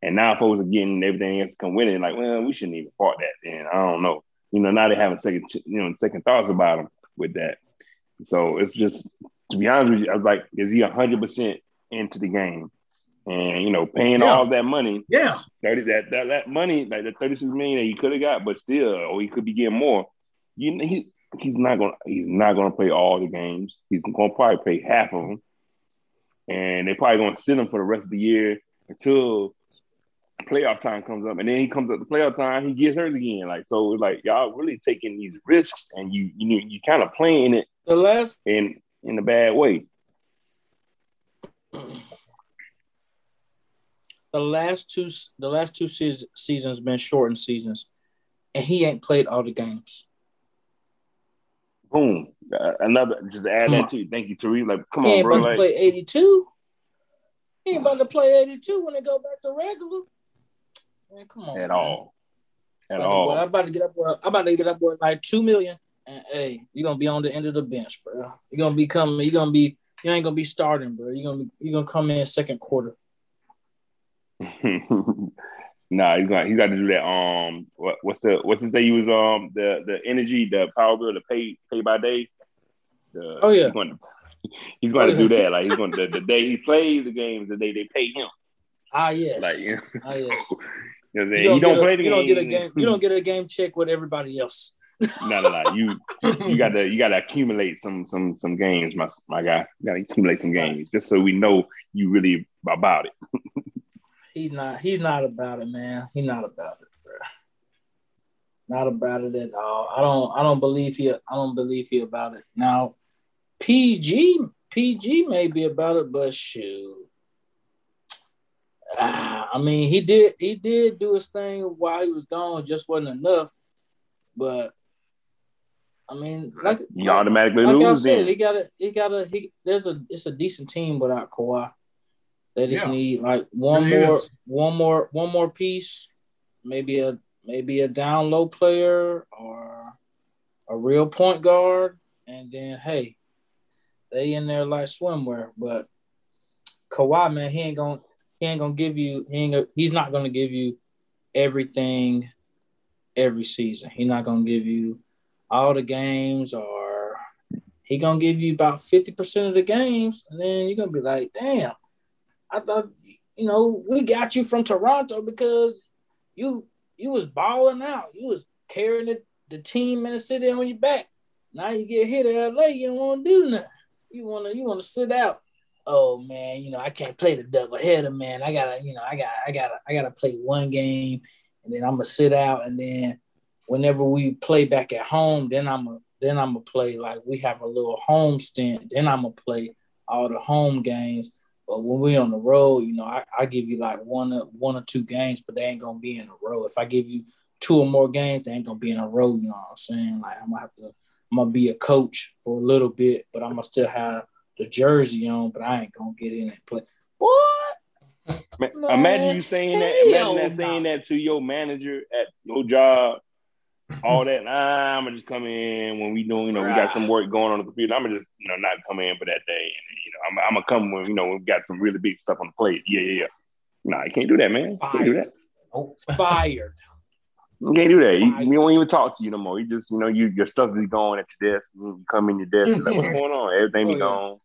D: And now folks are getting everything else to come with it. Like well, we shouldn't even part that. Then I don't know. You know now they're having second you know second thoughts about him with that. So it's just to be honest with you, I was like, is he hundred percent into the game? And you know, paying
E: Yeah.
D: all that money,
E: Yeah,
D: thirty that that, that money, like the thirty six million that he could have got, but still, or he could be getting more. You know, he he's not gonna he's not gonna play all the games. He's gonna probably play half of them, and they're probably gonna sit him for the rest of the year until playoff time comes up, and then he comes up the playoff time, he gets hurt again. Like so, it's like y'all really taking these risks, and you you you kind of playing it
F: The last
D: in in a bad way.
F: the last two the last two seas- seasons been shortened seasons, and he ain't played all the games.
D: Boom, Uh, another just add
F: Come
D: that
F: on.
D: to you. Thank you, Tariq. Like, come
F: He
D: on,
F: ain't
D: bro.
F: about to
D: Like,
F: play 82. He ain't about to play 82 when they go back to regular. Man, come on.
D: at
F: man.
D: all, at
F: About to-
D: all.
F: I'm about to get up. With, I'm about to get up with like two million, and hey, you're gonna be on the end of the bench, bro. You're gonna be coming. You're gonna be. You ain't gonna be starting, bro. You're gonna be. You're gonna come in second quarter. [laughs]
D: Nah, he's gonna he's got to do that. Um, what, what's the what's the say? He was um the the energy, the power bill, the pay pay by day. The,
F: Oh, yeah.
D: he's going [laughs] to he's going to
F: Oh,
D: do that. Like he's going to the, the day he plays the games, the day they pay him.
F: Ah, yes.
D: Like [laughs] you know,
F: Ah, yes.
D: you know
F: You don't,
D: don't
F: get a,
D: play the
F: you
D: game.
F: don't get a game. You don't get a game check with everybody else.
D: no, no, no. You you got to you [laughs] got to accumulate some some some games, my my guy. You got to accumulate some games just so we know you really about it.
F: He's not. He's not about it, man. He's not about it, bro. Not about it at all. I don't. I don't believe he. I don't believe he about it. Now, PG. PG may be about it, but shoot. Ah, I mean, he did. He did do his thing while he was gone. Just wasn't enough. But I mean, like
D: You automatically
F: like I said,
D: Then.
F: he got a he got a he. There's a it's a decent team without Kawhi. They just
E: Yeah.
F: need like one
E: It
F: more,
E: is.
F: one more, one more piece. Maybe a maybe a down low player or a real point guard, and then hey, they in there like swimwear. But Kawhi, man, he ain't gonna he ain't gonna give you he ain't gonna, he's not gonna give you everything every season. He's not gonna give you all the games or he gonna give you about 50% of the games and then you're gonna be like damn i thought you know we got you from toronto because you you was balling out. You was carrying the, the team in the city on your back. Now you get hit in la you don't want to do nothing. You want to you want to sit out. Oh man you know i can't play the double header man. I gotta you know i got i gotta i gotta play one game and then i'm gonna sit out. And then whenever we play back at home, then I'm a then I'm gonna play like we have a little home stint. Then I'm gonna play all the home games. But when we on the road, you know, I, I give you like one or one or two games, but they ain't gonna be in a row. If I give you two or more games, they ain't gonna be in a row. You know what I'm saying? Like I'm gonna have to, I'm gonna be a coach for a little bit, but I'm gonna still have the jersey on, but I ain't gonna get in and play. What?
D: Ma-
F: Man,
D: imagine you saying that. Imagine that saying that to your manager at your job. All that. Nah, I'm gonna just come in when we doing. You know, we got some work going on the computer. I'm gonna just, you know, not come in for that day. And you know, I'm, I'm gonna come when you know we got some really big stuff on the plate. Yeah, yeah, yeah. Nah, you can't do that, man. Can't do that.
C: Oh,
F: Fired.
D: You can't do that. You, we don't even talk to you no more. You just, you know, you your stuff is going at your desk. You come in your desk. Like, what's mm-hmm. going on? Everything
F: Oh,
D: be gone.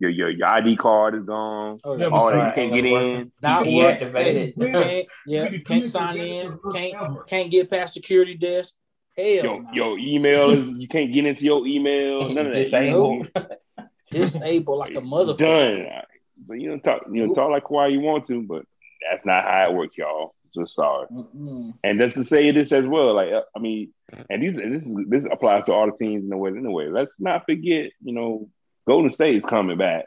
D: Your, your your ID card is gone.
F: Oh,
E: Yeah,
D: All
E: but
D: that you can't get in.
F: Not
C: You
F: work.
C: deactivated. [laughs]
F: Can't, yeah,
E: Really
F: can't sign in. Can't can't get past security desk. Hell,
D: Your
F: no.
D: your email you can't get into your email. None of that.
C: Disabled. [laughs]
F: disabled like a motherfucker.
D: Done. But you don't talk. You don't talk like why you want to, but that's not how it works, y'all. Just sorry.
F: Mm-mm.
D: And just to say this as well, like uh, I mean, and these this is this applies to all the teams in the way. Anyway, let's not forget, you know, Golden State is coming back.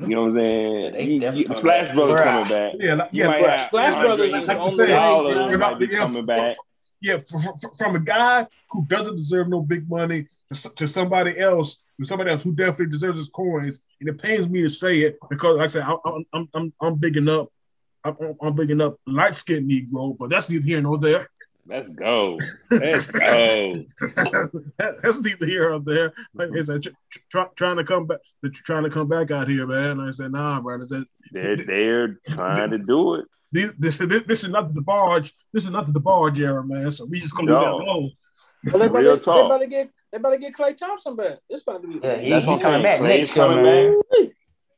D: You know what I'm saying?
C: They
D: You-
C: definitely
D: you- Splash
C: back.
D: Brothers
F: Bruh.
D: coming back.
E: Yeah, like, yeah,
F: bruh,
D: have
F: Splash Brothers is
E: like
F: on
E: you
F: the
E: said,
F: way,
D: Iguodala
F: son.
D: might be
E: Yeah,
D: coming
E: f-
D: back.
E: yeah, from, from, from a guy who doesn't deserve no big money to, somebody else, to somebody else who definitely deserves his coins. And it pains me to say it because, like I said, I, I'm, I'm, I'm, I'm bigging up. I'm, I'm bigging up light skinned Negro, but that's neither here nor there.
D: Let's go. Let's [laughs] go.
E: that's neither here nor there. Like I said, tr- tr- trying to come back, they're trying to come back out here, man. I said, nah, brother. That,
D: They're they're trying to do it.
E: this, this, this, this is not the barge. This is not the barge era, man. So we just gonna leave that alone.
F: Well, they,
D: Real
F: better, they
D: talk.
F: better get they better get Klay Thompson back. It's about to be.
C: Yeah, he,
D: That's
C: he
D: what
C: coming back
D: Klay's
C: next year,
D: coming
C: man.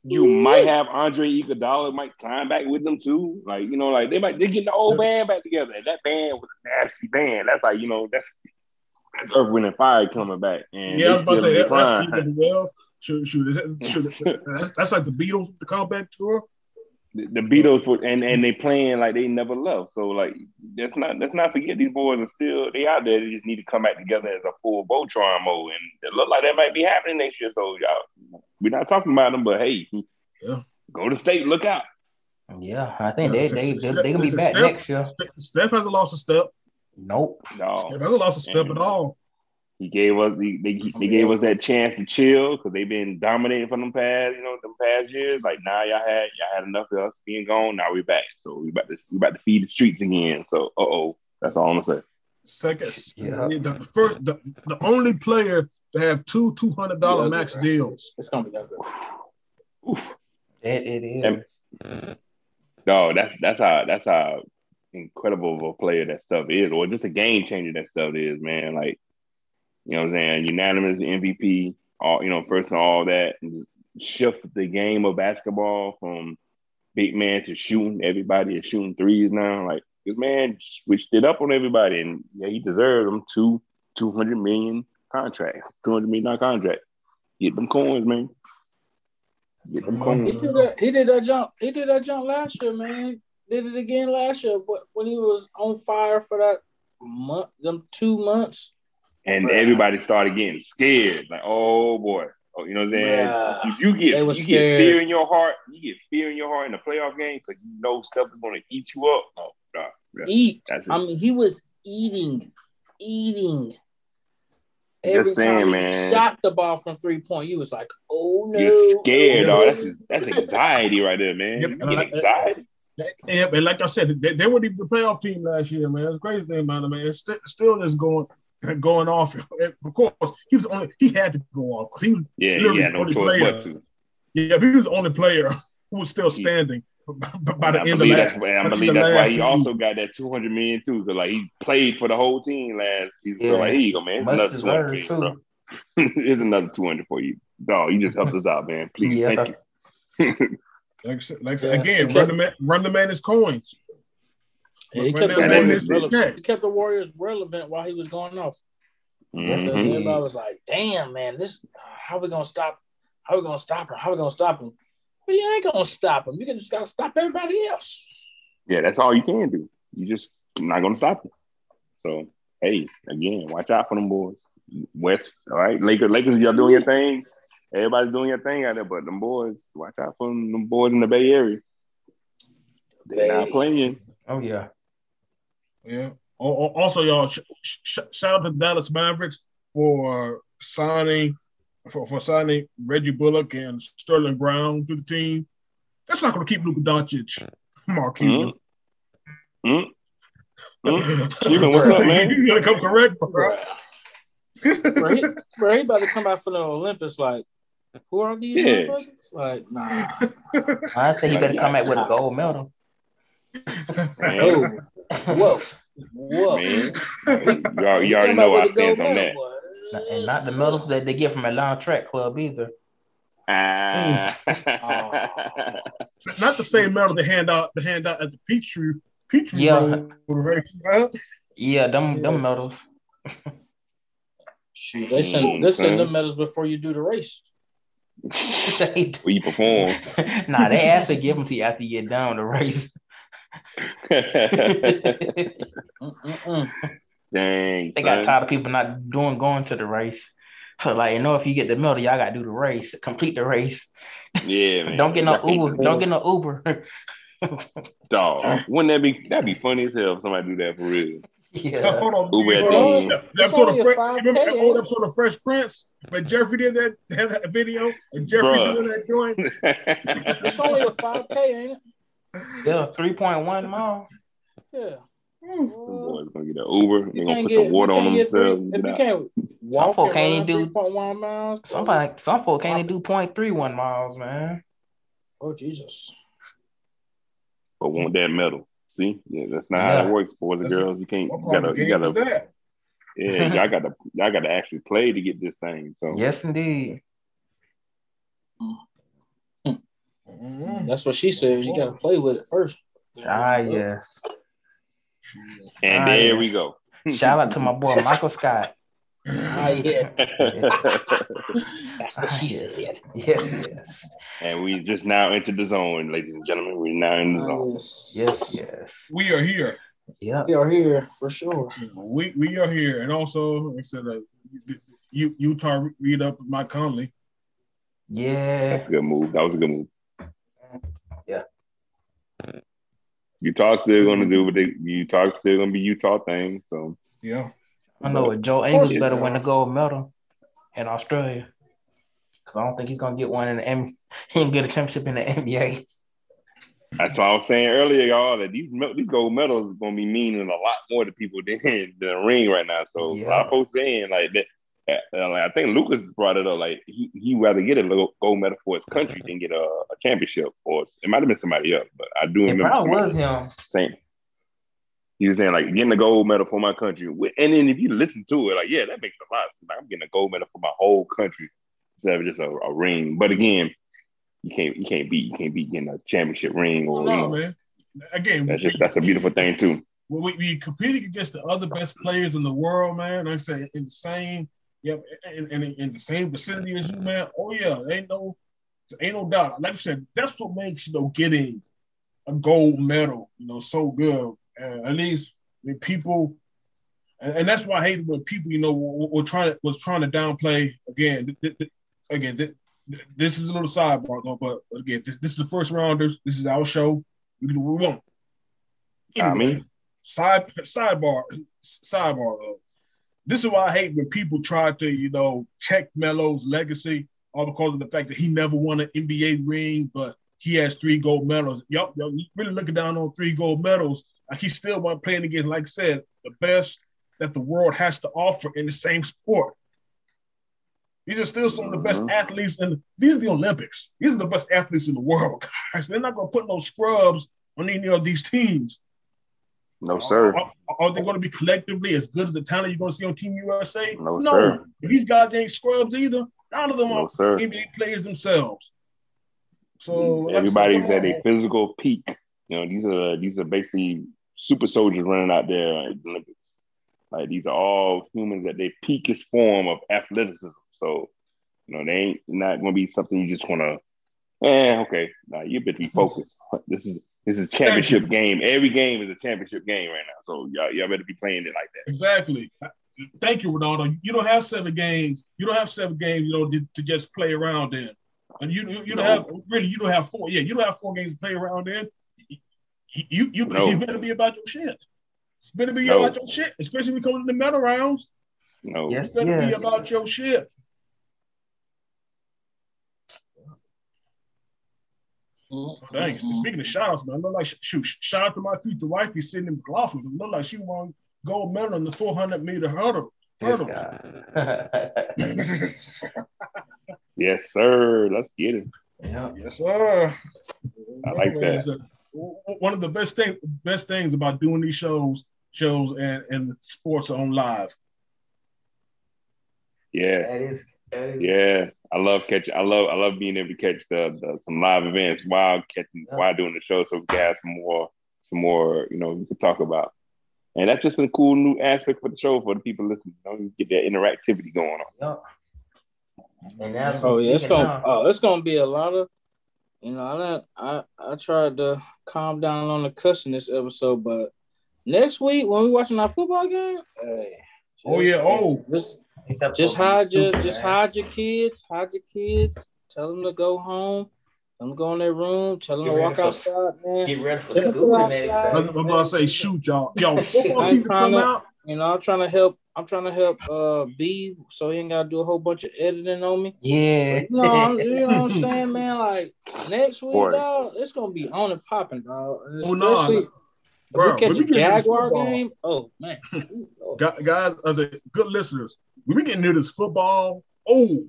D: You might have Andre Iguodala might sign back with them too. Like you know, like they might they get the old band back together. And that band was a nasty band. That's like you know that's that's Earth Wind and Fire coming back. And
E: Yeah, I was about to say that, that's even. Shoot, shoot, that, [laughs] shoot, that's, that's like the Beatles, the comeback tour.
D: the, the Beatles were, and and they playing like they never left. So like let's not let's not forget these boys are still they out there. They just need to come back together as a full Voltron mode, and it look like that might be happening next year. So y'all, we're not talking about them, but hey,
E: Yeah.
D: go to state, look out.
C: Yeah, I think they they they, they gonna be back
E: Steph-
C: next year.
E: Steph hasn't lost a step.
C: Nope.
D: No,
E: Steph hasn't lost a step at all.
D: he gave us the, they, they gave us that chance to chill because they've been dominating for them past you know them past years. Like now y'all had y'all had enough of us being gone. Now we're back, so we about to we about to feed the streets again. So uh oh, that's all I'm gonna say.
E: Second,
C: Yeah.
E: the first, the, the only player to have two two hundred dollar max
F: right.
E: deals.
F: It's gonna be that good.
C: It, it is.
D: And- No, that's that's how that's how incredible of a player that Steph is, or just a game changer that Steph is, man. Like, you know what I'm saying? Unanimous MVP, all you know, first and all that, and shift the game of basketball from big man to shooting. Everybody is shooting threes now. Like this man switched it up on everybody, and yeah, he deserved them two two hundred million contracts, two hundred million dollar contract. Get them coins, man. Get them
F: He
D: coins.
F: did that. He did that jump. He did that jump last year, man. Did it again last year, but when he was on fire for that month, them two months.
D: And everybody started getting scared. Like, oh boy. Oh, you know what I'm saying?
F: Bruh.
D: If you get
F: was
D: you get
F: scared.
D: fear in your heart, you get fear in your heart in the playoff game because you know Steph is gonna eat you up. Oh god. Yeah.
F: Eat. I mean, he was eating, eating.
D: Just
F: Every
D: saying,
F: time
D: man.
F: shot the ball from three point, you was like, "Oh no!"
D: You're scared,
F: oh,
D: dog. That's that's anxiety right there, man.
E: Yep.
D: You get anxiety.
E: Yeah, and like I said, they, they weren't even the playoff team last year, man. It's crazy thing about it, man. It's st- still just going going off. Of course, he was only he had to go off because he was
D: Yeah,
E: Literally
D: he had no
E: only player.
D: but to.
E: yeah, he was the only player [laughs] who was still standing by, [laughs] by the
D: I
E: end of
D: believe
E: last.
D: that's, why- I believe that's why
E: last
D: he
E: season.
D: also got that 200 million too. Because like he played for the whole team last season. So
C: Yeah.
D: like, here you go, man. It's
C: Much
D: another 200
C: deserved [laughs]
D: for you, bro.
C: too.
D: Here's another 200 for you. Dog, you just helped [laughs] us out, man. Please,
C: Yeah.
D: thank you.
E: Like, like
F: Yeah.
E: again,
F: Okay.
E: run the man, run the man his coins.
F: Yeah, he kept the
D: man
F: Warriors
D: his
F: relevant. He kept the Warriors relevant while he was going off. Because
D: Mhm.
F: everybody was like, "Damn, man, this how we gonna stop? How we gonna stop him? How we gonna stop him?" But you ain't gonna stop them. You can just gotta stop everybody else.
D: Yeah, that's all you can do. You just not gonna stop it. So hey, again, watch out for them boys. West, all right. Lakers, Lakers, y'all doing your thing. Everybody's doing your thing out there, but them boys, watch out for them, them boys in the Bay Area. They're not
F: Bay.
D: playing.
C: Oh yeah.
E: Yeah. Al- al- Also, y'all, sh- sh- shout out to Dallas Mavericks for signing for, for signing Reggie Bullock and Sterling Brown to the team. That's not going to keep Luka Doncic, [laughs] Mark Cuban.
D: Mm. Mm. Cuban, what's up, man?
E: You gotta come correct, bro.
F: Bro, he, bro, he about to come out for the Olympics. Like, who are these
D: Yeah.
F: motherfuckers? Like, nah. [laughs]
C: I say he better come out with a gold medal.
D: Man,
F: whoa, whoa.
D: man. You already, you already know
F: out
D: our
F: with
D: stance on that.
F: boy.
C: And not the medals that they get from Atlanta Track Club either.
D: Ah. [laughs]
E: Not the same medal they hand out. They hand out at the Peachtree Peachtree
C: Yeah.
E: Bowl race, man.
C: Yeah, them them medals.
F: Shoot, they send they send them medals before you do the race.
C: They do.
D: we perform. [laughs]
C: nah, they actually give them to you after you get done with the race. [laughs]
D: Dang.
C: They got tired of people not doing going to the race. So like, you know, if you get the medal, y'all gotta do the race, complete the race.
D: Yeah, [laughs] man.
C: Don't get no
D: Y'all
C: Uber.
D: do
C: Don't get no Uber. [laughs]
D: Dog, wouldn't that be that'd be funny as hell if somebody do that for real?
C: yeah.
E: Hold on,
D: Uber at
E: hold
D: the
E: on.
D: end.
E: That episode of
F: only a
E: Fresh,
F: 5K,
E: remember that old episode of Fresh Prince when Jeffrey did that, [laughs] that video and Jeffrey
D: Bruh.
E: doing that joint?
F: It's only a five k, ain't it?
C: Yeah, three point one mile.
F: Yeah.
D: Them boys gonna get an Uber. They're
F: You
D: gonna
F: can't
D: put
F: get
D: some water on
F: can't get
D: themselves.
F: if you can't walk
C: folk can't do-
F: 3.1 miles. bro.
C: Somebody, some folk can't do point three one miles, man.
F: Oh Jesus.
D: But want that medal. See, yeah, that's not how it works, boys and
E: That's
D: girls. You can't. You gotta. You gotta. Yeah, [laughs] y'all got to. Y'all got to actually play to get this thing. So
C: Yes, indeed.
E: Mhm.
F: That's what she said. You gotta play with it first.
C: Ah, yes.
D: And
C: Ah,
D: there
C: yeah.
D: we go. [laughs]
C: Shout out to my boy Michael Scott.
F: Ah, yes. [laughs] That's
C: Ah,
F: what she
C: yes.
F: said.
C: Yes, yes,
D: and we just now entered the zone, ladies and gentlemen. We're now in the zone.
F: Yes.
C: yes, yes.
E: We are here.
C: Yeah.
F: We are here for sure.
E: We we are here, and also like I said uh, you Utah read up Mike Conley.
C: Yeah.
D: That's a good move. That was a good move. Utah still gonna mm-hmm. do what they Utah still gonna be Utah thing. So
E: Yeah,
C: I know what Joe
F: course
C: Ingles better win the gold medal in Australia. Cause I don't think he's gonna get one in the M. [laughs] He didn't get a championship in the NBA.
D: that's what I was saying earlier, y'all. That these these gold medals is gonna be meaning a lot more to people than, [laughs] than the ring right now. So a lot
C: Yeah.
D: of folks saying like that like, I think Lucas brought it up. Like he he rather get a gold medal for his country than get a, a championship. Or it might have been somebody else, but I do
C: It
D: remember
C: probably was him.
D: saying he was saying like getting a gold medal for my country. And then if you listen to it, like yeah, that makes a lot. of sense. Like, I'm getting a gold medal for my whole country instead of just a, a ring. But again, you can't you can't beat you can't beat getting a championship ring or you
E: no,
D: know,
E: man. Again,
D: that's just that's a beautiful thing too.
E: when we, we competing against the other best players in the world, man. Like I say in yeah, in, in, in the same vicinity as you, man. Oh yeah, ain't no, ain't no doubt. Like I said, that's what makes you know getting a gold medal, you know, so good. Uh, at least when people, and, and that's why I hate when people, you know, were, were trying was trying to downplay again. th- th- again, th- th- this is a little sidebar though, but again, this, this is the first rounders. This is our show. We can do what we want.
D: I mean,
E: side sidebar sidebar though. This is why I hate when people try to, you know, check Melo's legacy all because of the fact that he never won an NBA ring, but he has three gold medals. Yup, y'all really looking down on three gold medals. Like he still wasn't playing against, like I said, the best that the world has to offer in the same sport. These are still some of the best
D: Mhm.
E: athletes, and these are the Olympics. These are the best athletes in the world, [laughs] guys. They're not going to put no scrubs on any of these teams.
D: No sir,
E: Are, are they going to be collectively as good as the talent you're going to see on Team USA?
D: No, sir.
E: These guys ain't scrubs either. None of them
D: no
E: are
D: sir.
E: NBA players themselves. So like I said,
D: Everybody's at a physical peak. You know, these are these are basically super soldiers running out there at the Olympics. Like these are all humans at their peakest form of athleticism. So, you know, they ain't not gonna be something you just wanna, eh, okay. Nah, you better be focused. [laughs] This is this is championship game. Every game is a championship game right now. So y'all, y'all better be playing it like that.
E: Exactly. Thank you, Ronaldo. You don't have seven games. You don't have seven games. You know to, to just play around in, and you you, you don't have really you don't have four. Yeah, you don't have four games to play around in. You you, you,
D: No.
E: you better be about your shit. You better be
D: No.
E: about your shit, especially when we come to the medal rounds.
D: No. know,
C: Yes,
E: You better
C: yes.
E: be about your shit. Thanks. Speaking of shout outs, man, I look like shoot, shout out to my future wife. Sydney McLaughlin. It looked like she won gold medal in the 400 meter hurdle. Hurdle. [laughs]
D: yes, sir. Let's get it.
C: yeah.
E: yes, sir.
D: I like that.
E: Uh, One of the best thing, best things about doing these shows, shows and, and sports on live.
D: Yeah.
C: That is, that is
D: Yeah, I love catching. I love I love being able to catch the, the some live events while catching
C: Yeah.
D: while doing the show, so we can have some more some more you know we can talk about. And that's just a cool new aspect for the show for the people listening. You know, you get that interactivity going on.
C: Yep. And that's
F: Oh yeah, it's gonna
C: now-
F: oh it's gonna be a lot of you know I done, I I tried to calm down on the cussing this episode, but next week when we watching our football game, hey,
E: Oh, yeah, oh.
C: This episode
F: just hide your
C: stupid,
F: just
C: man.
F: hide your kids, hide your kids, tell them to go home, tell them to go in their room, tell them
C: Get
F: to walk
C: for-
F: outside, man.
C: Get ready for school the next
F: outside.
E: I'm, about gonna say, shoot, y'all. Yo, [laughs] football
F: I ain't
E: season come
F: tryna-
E: out.
F: You know, I'm trying to help. I'm trying to help uh B so he ain't gotta do a whole bunch of editing on me.
C: Yeah.
F: You know, I'm- you know what I'm [laughs] saying, man? Like next week,
D: Boy.
F: dog, it's gonna be on and popping, dog. And
E: Oh, no,
F: Especially
E: no.
F: if
E: Bro,
F: we
E: when
F: catch
E: we
F: a
E: get to this
F: Jaguar game. Oh man, [laughs] Ooh, Lord.
E: Guys, as a good listeners, when we get into this football, oh,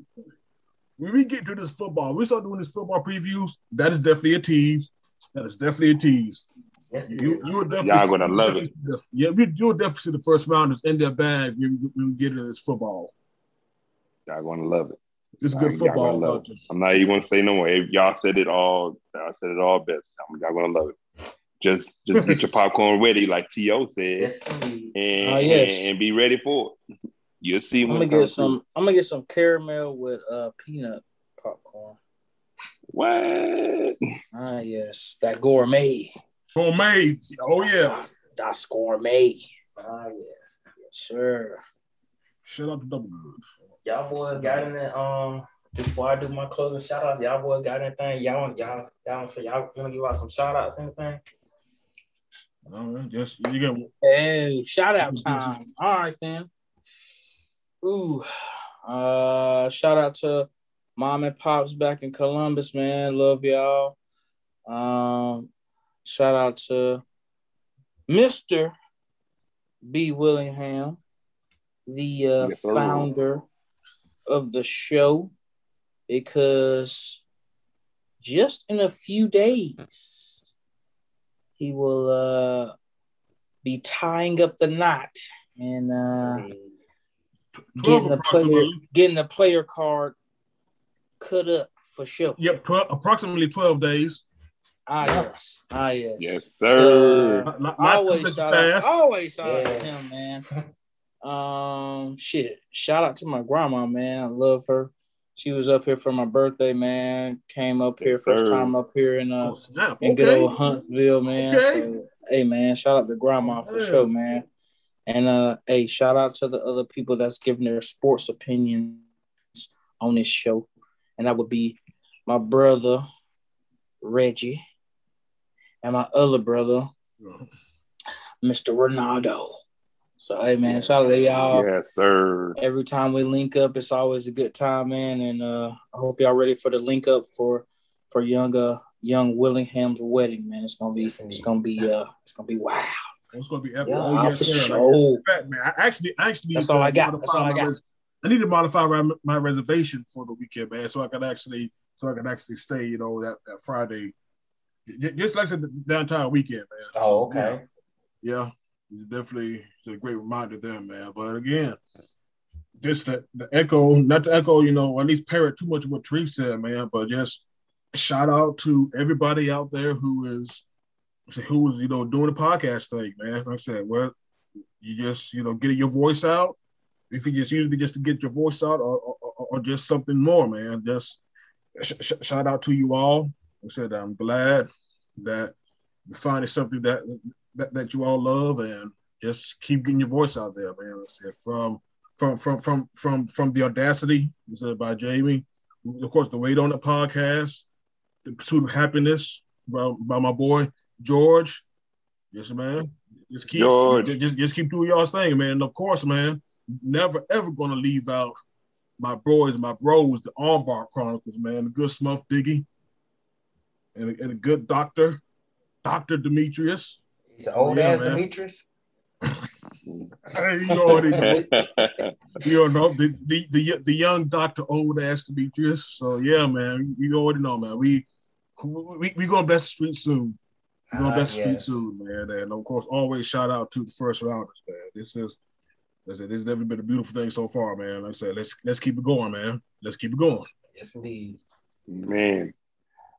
E: when we get to this football, we start doing this football previews. That is definitely a tease. That is definitely a tease.
C: Yes, it
E: You
C: is.
E: you will definitely
D: Y'all gonna love
E: it. see the- Yeah, we, you'll definitely see the first rounders in their bag when, we- when we get into this football.
D: Y'all gonna love it.
E: It's
D: Y'all-
E: good
D: y'all
E: football.
D: gonna love
E: out.
D: I'm not even gonna say no more. If Y'all said it all. Y'all said it all best. I'm, y'all gonna love it. Just just get your [laughs] popcorn ready, like To said,
C: Yes,
D: and,
F: Oh, yes.
D: and and be ready for it. You'll see
F: I'm gonna get
D: comes
F: some. I'm gonna get some caramel with uh peanut popcorn.
D: What?
F: Ah yes, that gourmet.
E: Gourmet. Oh yeah.
F: That's gourmet.
C: Ah, yes.
F: Yes, sir.
E: Shout out to Double Good.
C: Y'all boys got in the um before I do my closing shout outs, y'all boys got anything? Y'all y'all y'all so y'all wanna give out some shout outs, anything?
E: Uh, just you get
F: Hey, shout out time. All right then. Ooh. Uh shout out to mom and pops back in Columbus, man. Love y'all. Um shout out to Mr. B. Willingham, the uh,
D: Yes,
F: founder of the show because just in a few days he will uh, be tying up the knot and uh. Getting the player getting the player card cut up for sure.
E: Yep, tw- approximately 12 days.
F: Ah yes, ah yes,
D: Yes, sir.
F: So, uh,
E: Li- li-
F: always shout out,
E: fast.
F: always shout out to him, man. [laughs] Um, shit, shout out to my grandma, man. I love her. She was up here for my birthday, man. Came up here
D: Yes,
F: first
D: sir.
F: time up here in uh
E: Oh, snap.
F: in good old Huntsville, man.
E: Okay.
F: So, hey, man, shout out to grandma for
E: Yeah.
F: sure, man. And uh, hey, shout out to the other people that's giving their sports opinions on this show, and that would be my brother Reggie and my other brother, Mr. Ronaldo. So, hey, man, shout out to y'all.
D: Yes, sir.
F: Every time we link up, it's always a good time, man. And uh, I hope y'all ready for the link up for for young uh young Willingham's wedding, man. It's gonna be it's gonna be uh it's gonna be wow.
E: It's gonna be epic.
C: Yeah,
E: oh,
F: Ah,
E: yes,
F: for
E: sir.
F: sure.
E: Fact, man. I actually, I actually,
F: That's all I got. That's all I got.
E: res- I need to modify my, reservation for the weekend, man, so I can actually, so I can actually stay, you know, that, that Friday, just like the, the entire weekend, man.
C: Oh, okay.
E: Yeah, yeah, it's definitely it's a great reminder there, man. But again, this the, the echo, not to echo, you know, at least parrot too much of what Tree said, man, but just shout out to everybody out there who is who is you know doing the podcast thing, man. Like I said, well, you just you know getting your voice out. If you just it just to get your voice out, or, or, or- just something more, man. Just sh- sh- shout out to you all. Like I said, I'm glad that you're finding something that, that that you all love, and just keep getting your voice out there, man. Like I said, from from from from from from the audacity said by Jamie, of course, the weight on the podcast, the pursuit of happiness by, by my boy George. Yes, man. Just keep
D: George.
E: Just, just just keep doing y'all's thing, man. And of course, man, never ever gonna leave out my boys, my bros, the Armbar Chronicles, man. The good Smuff Diggy. And a, and a good doctor, Dr. Demetrius.
C: He's an old
E: Yeah,
C: ass
E: man.
C: Demetrius. [laughs]
E: Hey, you already know. [laughs] you know the, the the the young Doctor Old Ass Demetrius. So yeah, man, you already know, man. We we we gonna bless the street soon. We gonna
C: Ah,
E: the street
C: yes.
E: soon, man. And of course, always shout out to the first rounders, man. This is this is, this has never been a beautiful thing so far, man. Like I said, let's let's keep it going, man. Let's keep it going.
C: Yes, indeed.
D: Man,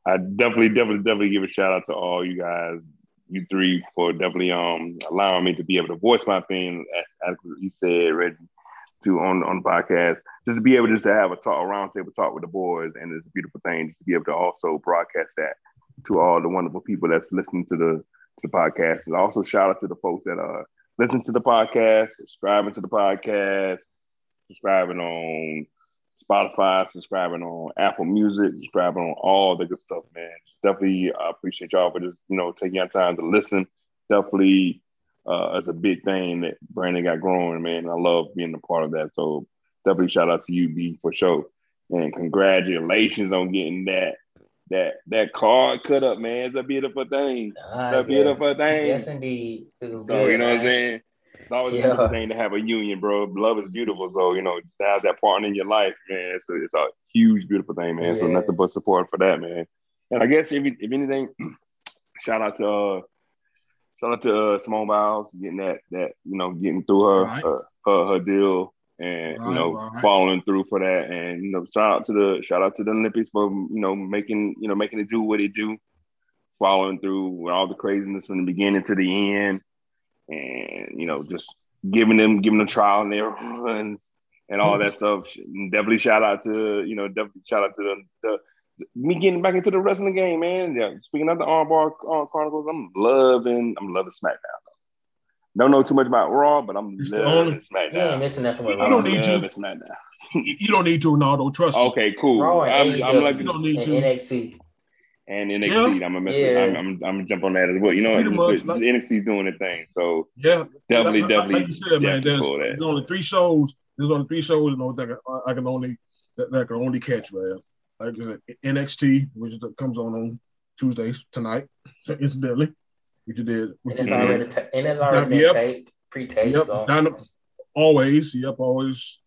D: I definitely, definitely, definitely give a shout out to all you guys, you three, for definitely um allowing me to be able to voice my opinion, as, as you said, Reggie, to on on the podcast, just to be able just to have a talk, a roundtable talk with the boys, and it's a beautiful thing just to be able to also broadcast that to all the wonderful people that's listening to the to the podcast. And also shout out to the folks that are listening to the podcast, subscribing to the podcast, subscribing on Spotify, subscribing on Apple Music, subscribing on all the good stuff, man. Definitely uh, appreciate y'all for just, you know, taking your time to listen. Definitely uh, it's a big thing that Brandon got growing, man. I love being a part of that. So definitely shout out to you, B, for sure. And congratulations on getting that that that card cut up, man. It's a beautiful thing.
C: Ah,
D: A beautiful thing.
C: Yes, indeed.
D: So
C: good,
D: you know what I'm saying? It's always a beautiful thing to have a union, bro. Love is beautiful. So, you know, just to have that partner in your life, man, it's a, it's a huge, beautiful thing, man. So nothing but support for that, man. And I guess if, if anything, [clears throat] shout out to uh shout out to uh, Simone Biles getting that that you know getting through her
E: Right.
D: her, her her deal and
E: Right,
D: you know
E: right.
D: following through for that and you know shout out to the shout out to the Olympics for you know making you know making it do what it do following through with all the craziness from the beginning to the end and you know just giving them giving them trial and error [laughs] runs and all that stuff definitely shout out to you know definitely shout out to the, the me getting back into the wrestling game, man. Yeah, speaking of the Armbar uh, Chronicles, I'm loving, I'm loving SmackDown. Don't know too much about Raw, but I'm
E: It's the
D: loving
E: only-
C: You ain't
D: SmackDown.
C: missing nothing with
E: You don't need to.
D: Loving SmackDown.
E: You you don't need to, Ronaldo. Trust me.
D: Okay, cool.
C: Raw
D: I'm, I'm like,
E: You don't need
C: and
E: to.
C: NXT.
D: and NXT. I'm gonna.
C: Yeah.
D: I'm, I'm, I'm jump on that as well. You know,
E: much, like-
D: NXT's doing their thing, so
E: Yeah,
D: definitely,
E: like,
D: definitely,
E: like you said, man. There's,
D: pull
E: there's only three shows. There's only three shows, you know, that I can, I can only that, that I can only catch, man. Like uh, NXT, which is, comes on on Tuesdays tonight, [laughs] incidentally, which you did. Which
C: And it's
E: you
D: Mhm.
E: did.
C: already ta- and it's already been
E: Yep.
C: taped, pre-taped.
E: Yep,
C: So
E: down the- always. Yep, always.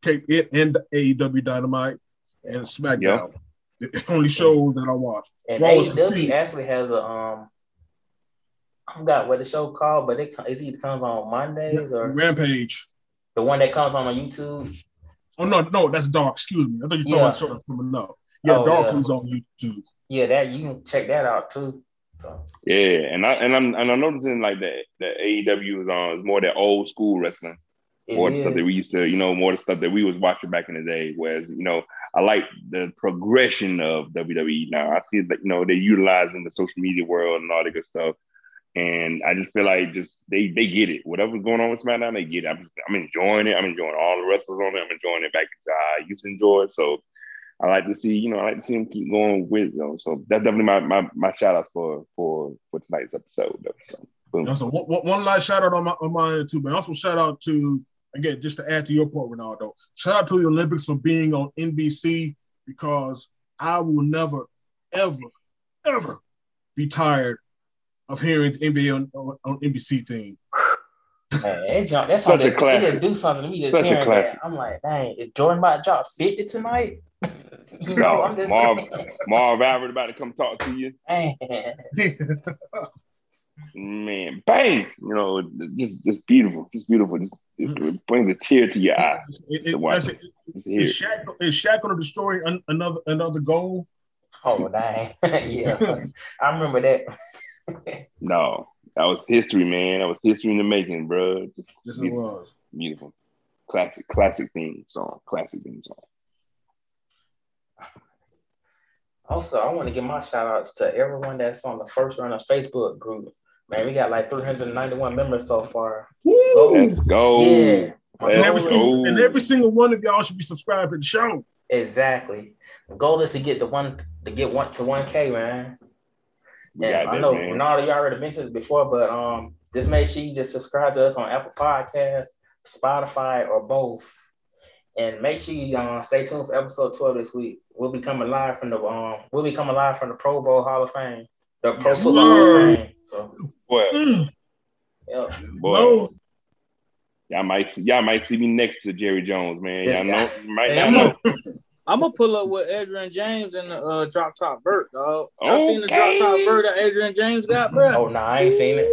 E: tape it and AEW Dynamite and SmackDown. The only shows that I watch.
C: And
E: Raw
C: AEW
E: complete.
C: actually has a um, I forgot what the show called, but it it either comes on Mondays or
E: Rampage.
C: the one that comes on on YouTube.
E: Oh no, no, that's Dark. Excuse me. I thought you were talking
C: Yeah.
E: about the show that's coming up. Yeah,
C: Oh,
E: Dark
C: yeah.
E: comes on YouTube.
C: Yeah, that you can check that out too. So,
D: Yeah, and I and I'm and I'm noticing like that that AEW is on is more that old school wrestling.
C: it
D: more the stuff that we used to, you know, more the stuff that we was watching back in the day. Whereas, you know, I like the progression of WWE now. I see that, you know, they're utilizing the social media world and all that good stuff. And I just feel like just they they get it. Whatever's going on with SmackDown, they get it. I'm, just, I'm enjoying it. I'm enjoying all the wrestlers on it. I'm enjoying it back into how I used to enjoy it. So I like to see, you know, I like to see them keep going with them. So that's definitely my my, my shout out for for for tonight's episode. Though. So, boom.
E: Now, so one, one- one last shout out on my on my end too, but also shout out to again just to add to your point, Ronaldo. Shout out to the Olympics for being on NBC because I will never, ever, ever be tired of hearing the NBA on, on, on NBC theme.
C: Man, it that's
D: Such a
C: something. It
D: classic.
C: just do something to me. Just
D: Such
C: hearing that, I'm like, dang, is Jordan about to drop fifty tonight? [laughs] you [laughs] know,
D: No,
C: I'm just
D: Marv,
C: saying,
D: Marv Albert about to come talk to you.
C: man.
D: man, bang! You know, just just beautiful, just beautiful. Just, it, it brings a tear to your eye.
E: It- it-
D: To watch
E: that's-
D: it. Just to
E: is. Shaq is Shaq going to destroy an, another another goal?
C: Oh dang, [laughs] yeah, I remember that. [laughs]
D: No, that was history, man. That was history in the making, bro. Just
E: Yes, it
D: beautiful,
E: was.
D: beautiful. Classic, classic theme song. Classic theme song.
C: Also, I want to give my shout outs to everyone that's on the First Rounder Facebook group. Man, we got like 391 members so far.
E: Woo!
D: Let's go.
C: Yeah,
E: And
D: Let's
E: every, single,
D: go.
E: and every single one of y'all should be subscribed to the show.
C: exactly. The goal is to get the one to get one to 1K, man.
D: Yeah,
C: I
D: that,
C: know
D: man.
C: Ronaldo, you already mentioned it before, but um, just make sure you just subscribe to us on Apple Podcasts, Spotify, or both. And make sure you um, stay tuned for episode 12 this week. We'll be coming live from the um, we'll be coming live from the Pro Bowl Hall of Fame, the Pro
E: Yes,
C: Football Hall of Fame. So,
D: Boy,
E: Mm.
C: yeah.
D: boy.
E: No.
D: Y'all might y'all might see me next to Jerry Jones, man.
C: This
D: Y'all know, you might
C: Hey,
D: not
C: I'm
D: know.
F: I'm gonna pull up with Edgerrin James and the uh, drop top vert, dog. Y'all seen the drop top vert that Edgerrin James got, bro?
C: Oh no, I ain't seen it.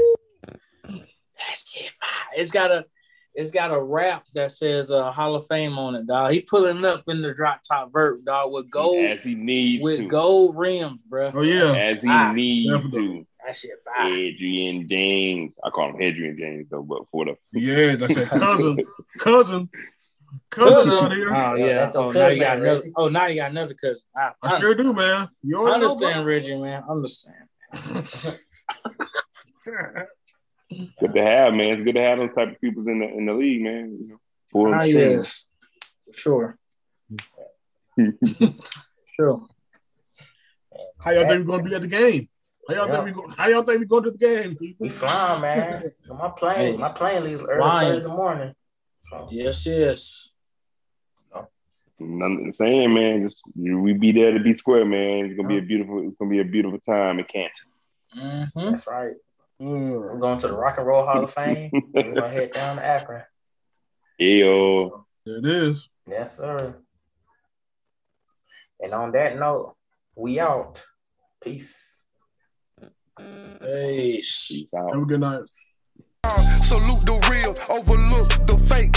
F: That shit fire. It's got a it's got a rap that says uh, Hall of Fame on it, dog. He pulling up in the drop top vert, dog, with gold
D: as he needs
F: with
D: to.
F: gold rims, bro.
E: Oh yeah.
D: As he
F: Ah,
D: needs
E: definitely.
D: to.
F: That shit fire.
D: Edgerrin James. I call him Adrian James though, but for the [laughs]
E: Yeah, that's that cousin. Cousin. Cousin out here.
F: Oh
C: Yeah,
F: yeah.
C: that's
F: oh,
C: okay,
F: now you got another. Oh, now you got another cousin. I,
E: I sure do, man. You
F: I
E: already know,
F: understand, Reggie, man. I understand. [laughs] [laughs]
E: bro.
D: good to have, man. It's good to have those type of people in the in the league, man. You know, full
F: Ah, yes, for sure, [laughs] sure.
E: How y'all think we're gonna be at the game? How y'all
C: Yeah.
E: think we go? How y'all think we going to the game? people?
C: We flying, man. [laughs] My plane,
F: Hey.
C: my plane leaves early
F: Flying.
C: Thursday morning. So,
F: Yes, yes.
D: Nothing saying, man. Just you- we be there to be square, man. It's gonna be a beautiful. It's gonna be a beautiful time in Canton.
F: Mm-hmm.
C: that's right.
E: Uh,
C: We're going to the Rock and Roll Hall of Fame. We're gonna head down to Akron.
D: Ayo.
E: there it is.
C: Yes, sir. And on that note, we out. Peace.
F: Peace.
D: Peace out.
E: Have a good night.
A: Salute the real, overlook the fake.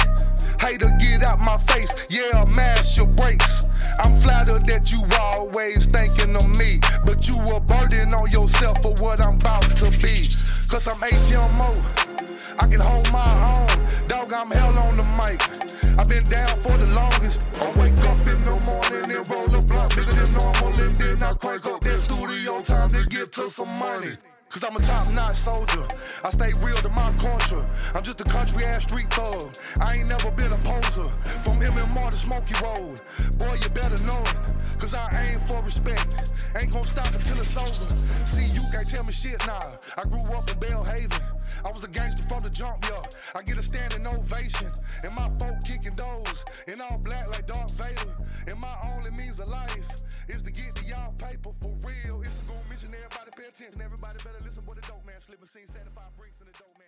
A: Hater, get out my face. Yeah, mash your brakes. I'm flattered that you always thinking of me, but you a burden on yourself for what I'm about to be. Cause I'm HMO. I can hold my own. Dog, I'm hell on the mic. I've been down for the longest. I wake up in the morning and roll a blunt bigger than normal, and then I crank up that studio time to get to some money. Cause I'm a top notch soldier. I stay real to my culture. I'm just a country ass street thug. I ain't never been a poser. From and Marty Smoky Road. Boy, you better know it. Cause I aim for respect. Ain't gonna stop until it's over. See, you can't tell me shit now. I grew up in Bell Haven. I was a gangster from the jump, yeah. I get a standing ovation. And my folk kicking doors. And all black like Darth Vader. And my only means of life is to get to y'all paper for real. It's a good mission. Everybody pay attention. Everybody better listen what the dope man slipping. Seen 75 bricks in the dope man.